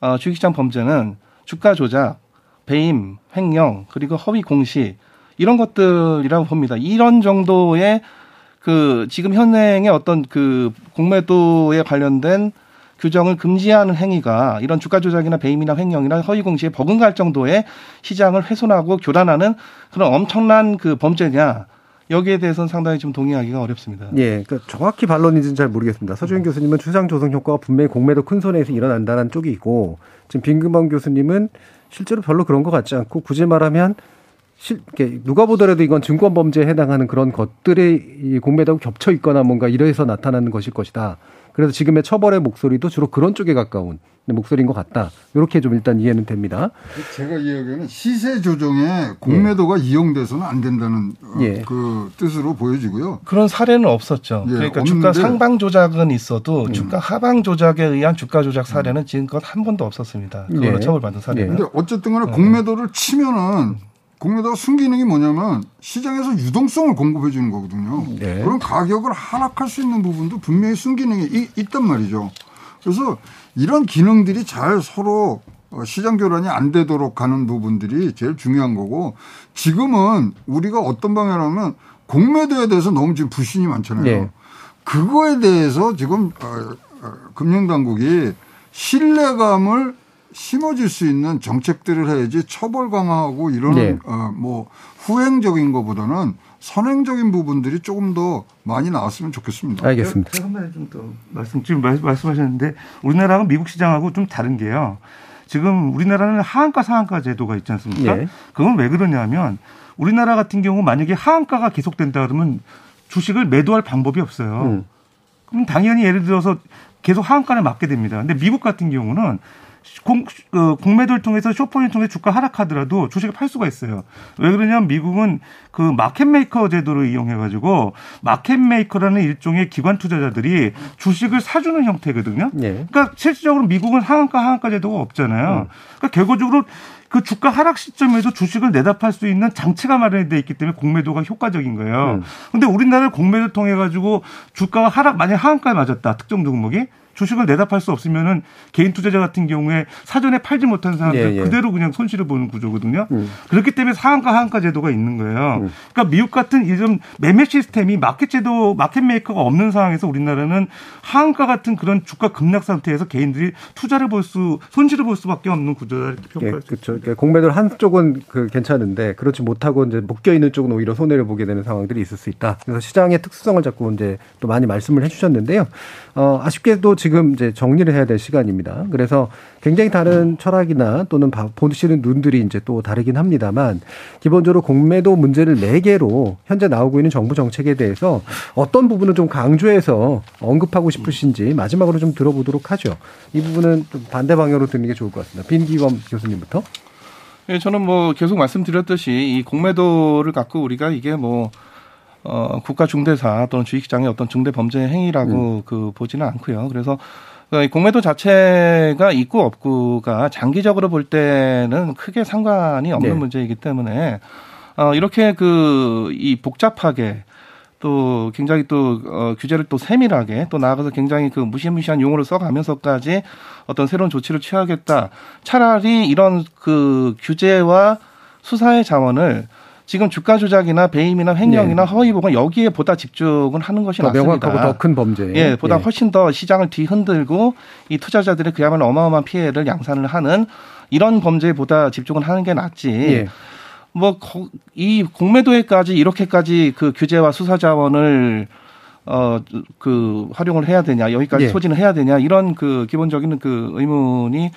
어, 주식시장 범죄는 주가 조작, 배임, 횡령 그리고 허위 공시 이런 것들이라고 봅니다. 이런 정도의 그 지금 현행의 어떤 그 공매도에 관련된 규정을 금지하는 행위가 이런 주가 조작이나 배임이나 횡령이나 허위 공시에 버금갈 정도의 시장을 훼손하고 교란하는 그런 엄청난 그 범죄냐 여기에 대해서는 상당히 좀 동의하기가 어렵습니다. 예, 그러니까 정확히 반론인지는 잘 모르겠습니다. 서주인 교수님은 추상 조성 효과가 분명히 공매도 큰 손해에서 일어난다는 쪽이 있고 지금 빈금범 교수님은 실제로 별로 그런 것 같지 않고 굳이 말하면 실, 누가 보더라도 이건 증권 범죄에 해당하는 그런 것들이 이 공매도하고 겹쳐 있거나 뭔가 이래서 나타나는 것일 것이다. 그래서 지금의 처벌의 목소리도 주로 그런 쪽에 가까운 목소리인 것 같다. 이렇게 좀 일단 이해는 됩니다. 제가 이야기하는 시세 조정에 공매도가 이용돼서는 안 된다는 어, 예. 그 뜻으로 보여지고요. 그런 사례는 없었죠. 예, 그러니까 없는데- 주가 상방 조작은 있어도 주가 하방 조작에 의한 주가 조작 사례는 지금껏 한 번도 없었습니다. 그걸로 예. 처벌받은 사례는. 근데 어쨌든 간에 공매도를 치면은 공매도가 순기능이 뭐냐면 시장에서 유동성을 공급해 주는 거거든요. 네. 그런 가격을 하락할 수 있는 부분도 분명히 순기능이 이- 있단 말이죠. 그래서 이런 기능들이 잘 서로 어, 시장 교란이 안 되도록 하는 부분들이 제일 중요한 거고 지금은 우리가 어떤 방향이라면 공매도에 대해서 너무 지금 불신이 많잖아요. 네. 그거에 대해서 지금 어, 어, 금융당국이 신뢰감을 심어줄 수 있는 정책들을 해야지 처벌 강화하고 이런 네. 어, 뭐 후행적인 것보다는 선행적인 부분들이 조금 더 많이 나왔으면 좋겠습니다. 알겠습니다. 제가 한 가지 좀더 말씀 지금 말- 말씀하셨는데 우리나라하고 미국 시장하고 좀 다른 게요. 지금 우리나라는 하한가 상한가 제도가 있지 않습니까? 예. 그건 왜 그러냐면 우리나라 같은 경우 만약에 하한가가 계속된다 그러면 주식을 매도할 방법이 없어요. 음. 그럼 당연히 예를 들어서 계속 하한가를 맞게 됩니다. 근데 미국 같은 경우는 공, 어, 공매도를 통해서 쇼퍼를 통해 주가 하락하더라도 주식을 팔 수가 있어요. 왜 그러냐면 미국은 그 market maker 제도를 이용해가지고 market maker라는 일종의 기관 투자자들이 주식을 사주는 형태거든요. 예. 그러니까 실질적으로 미국은 하한가 하한가 제도가 없잖아요. 그러니까 결과적으로 그 주가 하락 시점에도 주식을 내다 팔 수 있는 장치가 마련되어 있기 때문에 공매도가 효과적인 거예요. 근데 우리나라를 공매도 통해 가지고 주가가 하락 만약 하한가에 맞았다 특정 종목이 주식을 내다 팔 수 없으면은 개인 투자자 같은 경우에 사전에 팔지 못한 사람들 예, 예. 그대로 그냥 손실을 보는 구조거든요. 음. 그렇기 때문에 상한가 하한가 제도가 있는 거예요. 그러니까 미국 같은 이런 매매 시스템이 마켓 제도 마켓 메이커가 없는 상황에서 우리나라는 하한가 같은 그런 주가 급락 상태에서 개인들이 투자를 볼 수 손실을 볼 수밖에 없는 구조다 이렇게 예, 평가할 수 그렇죠. 그러니까 공매도를 한쪽은 그 괜찮은데 그렇지 못하고 이제 묶여 있는 쪽은 오히려 손해를 보게 되는 상황들이 있을 수 있다. 그래서 시장의 특수성을 자꾸 이제 또 많이 말씀을 해주셨는데요. 어, 아쉽게도 지금 이제 정리를 해야 될 시간입니다. 그래서 굉장히 다른 철학이나 또는 봐- 보시는 눈들이 이제 또 다르긴 합니다만 기본적으로 공매도 문제를 네 개로 현재 나오고 있는 정부 정책에 대해서 어떤 부분을 좀 강조해서 언급하고 싶으신지 마지막으로 좀 들어보도록 하죠. 이 부분은 좀 반대 방향으로 듣는 게 좋을 것 같습니다. 빈기범 교수님부터. 예, 저는 뭐 계속 말씀드렸듯이 이 공매도를 갖고 우리가 이게 뭐 어, 국가 중대사 또는 주식시장의 어떤 중대 범죄 행위라고 그 보지는 않고요. 그래서 어, 이 공매도 자체가 있고 없고가 장기적으로 볼 때는 크게 상관이 없는 네. 문제이기 때문에 어, 이렇게 그 이 복잡하게 또 굉장히 또 어, 규제를 또 세밀하게 또 나아가서 굉장히 그 무시무시한 용어를 써가면서까지 어떤 새로운 조치를 취하겠다. 차라리 이런 그 규제와 수사의 자원을 지금 주가 조작이나 배임이나 횡령이나 허위 보건 여기에 보다 집중을 하는 것이 네. 더 낫습니다. 명확하고 더 큰 범죄. 예, 보다 훨씬 더 시장을 뒤흔들고 이 투자자들의 그야말로 어마어마한 피해를 양산을 하는 이런 범죄에 보다 집중을 하는 게 낫지. 예. 뭐이 공매도에까지 이렇게까지 그 규제와 수사 자원을 어 그 활용을 해야 되냐 여기까지 예. 소진을 해야 되냐 이런 그 기본적인 그 의문이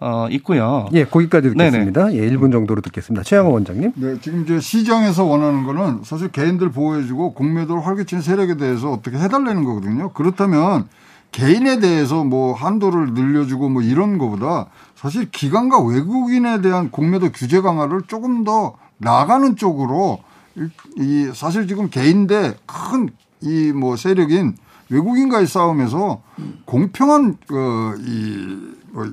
어 있고요. 예, 거기까지 네네. 듣겠습니다. 예, 1분 정도로 듣겠습니다. 최양호 원장님. 네, 지금 이제 시장에서 원하는 거는 사실 개인들 보호해주고 공매도를 활개치는 세력에 대해서 어떻게 해달라는 거거든요. 그렇다면 개인에 대해서 뭐 한도를 늘려주고 뭐 이런 거보다 사실 기관과 외국인에 대한 공매도 규제 강화를 조금 더 나가는 쪽으로 이- 이 사실 지금 개인 대 큰 이 뭐 세력인 외국인과의 싸움에서 공평한 어 이뭐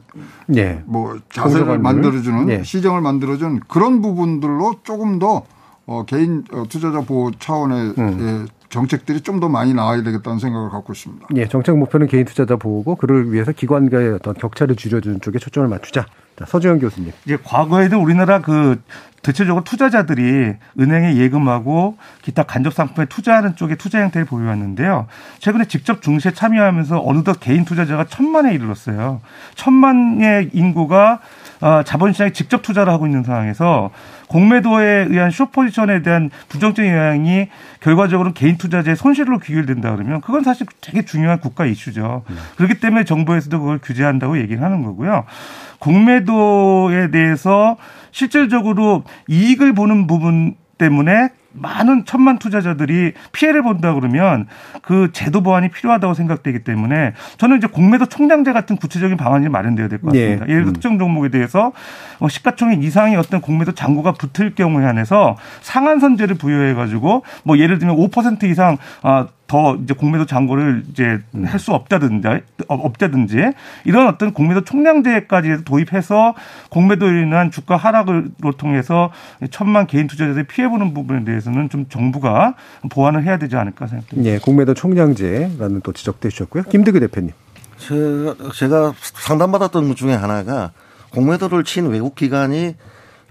예. 뭐 자세를. 만들어주는 예. 시장을 만들어준 그런 부분들로 조금 더 어, 개인 어, 투자자 보호 차원의 음. 예, 정책들이 좀 더 많이 나와야 되겠다는 생각을 갖고 있습니다. 예, 정책 목표는 개인 투자자 보호고 그를 위해서 기관과의 어떤 격차를 줄여주는 쪽에 초점을 맞추자. 자, 서주영 교수님. 이제 과거에도 우리나라 그 대체적으로 투자자들이 은행에 예금하고 기타 간접 상품에 투자하는 쪽에 투자 형태를 보여왔는데요. 최근에 직접 증시에 참여하면서 어느덧 개인 투자자가 천만에 이르렀어요. 천만의 인구가 어, 자본시장에 직접 투자를 하고 있는 상황에서 공매도에 의한 숏포지션에 대한 부정적인 영향이 결과적으로 개인 투자자의 손실로 귀결된다 그러면 그건 사실 되게 중요한 국가 이슈죠. 그렇기 때문에 정부에서도 그걸 규제한다고 얘기를 하는 거고요. 공매도에 대해서 실질적으로 이익을 보는 부분 때문에 많은 천만 투자자들이 피해를 본다 그러면 그 제도 보완이 필요하다고 생각되기 때문에 저는 이제 공매도 총량제 같은 구체적인 방안이 마련돼야 될 것 같습니다. 예. 예를 들어 음. 특정 종목에 대해서 어, 시가총액 이상의 어떤 공매도 잔고가 붙을 경우에 한해서 상한선제를 부여해 가지고 뭐 예를 들면 5% 이상 아, 더 이제 공매도 잔고를 이제 음. 할수 없다든지 어, 없다든지 이런 어떤 공매도 총량제까지 도입해서 공매도로 인한 주가 하락을 통해서 천만 개인 투자자들이 피해 보는 부분에 대해서는 좀 정부가 보완을 해야 되지 않을까 생각됩니다. 예, 공매도 총량제라는 또 지적도 해주셨고요. 김득규 대표님. 제가, 제가 상담받았던 것 중에 하나가 공매도를 친 외국 기관이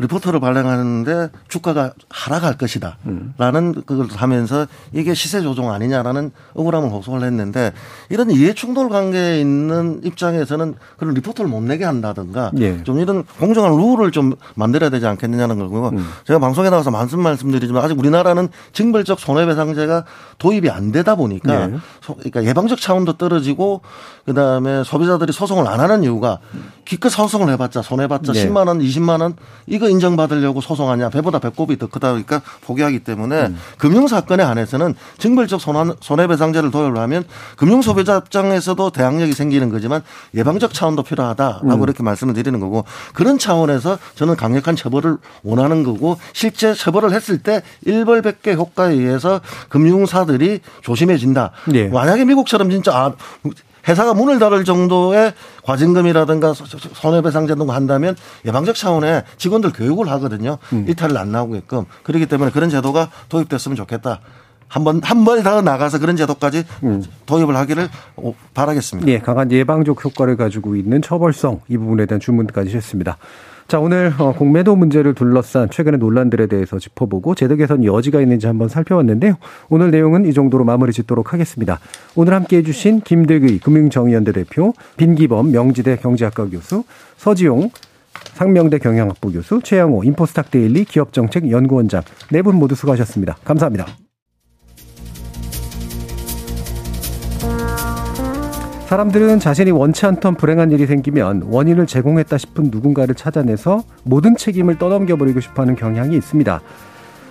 리포트를 발행하는데 주가가 하락할 것이다. 라는 그걸 하면서 이게 시세 조정 아니냐라는 억울함을 호소를 했는데 이런 이해 충돌 관계에 있는 입장에서는 그런 리포트를 못 내게 한다든가 예. 좀 이런 공정한 룰을 좀 만들어야 되지 않겠느냐는 거고 제가 방송에 나가서 말씀 말씀드리지만 아직 우리나라는 징벌적 손해배상제가 도입이 안 되다 보니까 네. 소- 그러니까 예방적 차원도 떨어지고 그다음에 소비자들이 소송을 안 하는 이유가 기껏 소송을 해봤자 손해봤자 네. 10만 원, 20만 원 이거 인정받으려고 소송하냐 배보다 배꼽이 더 크다 보니까 포기하기 때문에 음. 금융 사건에 한해서는 징벌적 손한- 손해배상제를 도입을 하면 금융 소비자 입장에서도 대항력이 생기는 거지만 예방적 차원도 필요하다라고 음. 이렇게 말씀을 드리는 거고 그런 차원에서 저는 강력한 처벌을 원하는 거고 실제 처벌을 했을 때 일벌백계 효과에 의해서 금융사들이 조심해진다. 예. 만약에 미국처럼 진짜 아, 회사가 문을 닫을 정도의 과징금이라든가 소- 소- 손해배상 제도 한다면 예방적 차원의 직원들 교육을 하거든요. 음. 일탈을 안 나오게끔. 그렇기 때문에 그런 제도가 도입됐으면 좋겠다. 한 번, 한번더 나가서 그런 제도까지 도입을 하기를 오- 바라겠습니다. 예, 강한 예방적 효과를 가지고 있는 처벌성 이 부분에 대한 주문까지 하셨습니다. 자, 오늘 어, 공매도 문제를 둘러싼 최근의 논란들에 대해서 짚어보고 제도 개선 여지가 있는지 한번 살펴봤는데요. 오늘 내용은 이 정도로 마무리 짓도록 하겠습니다. 오늘 함께 해주신 김들의 금융정의연대 대표, 빈기범 명지대 경제학과 교수, 서지용 상명대 경영학부 교수, 최양호 인포스탁 데일리 기업정책연구원장 네 분 모두 수고하셨습니다. 감사합니다. 사람들은 자신이 원치 않던 불행한 일이 생기면 원인을 제공했다 싶은 누군가를 찾아내서 모든 책임을 떠넘겨버리고 싶어 하는 경향이 있습니다.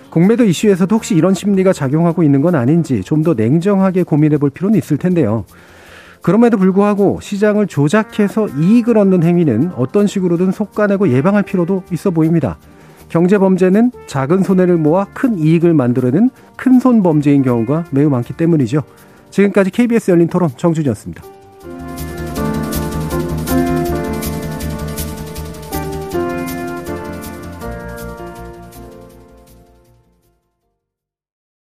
공매도 이슈에서도 혹시 이런 심리가 작용하고 있는 건 아닌지 좀 더 냉정하게 고민해 볼 필요는 있을 텐데요. 그럼에도 불구하고 시장을 조작해서 이익을 얻는 행위는 어떤 식으로든 속가내고 예방할 필요도 있어 보입니다. 경제 범죄는 작은 손해를 모아 큰 이익을 만들어낸 큰손 범죄인 경우가 매우 많기 때문이죠. 지금까지 KBS 열린 토론 정준이었습니다.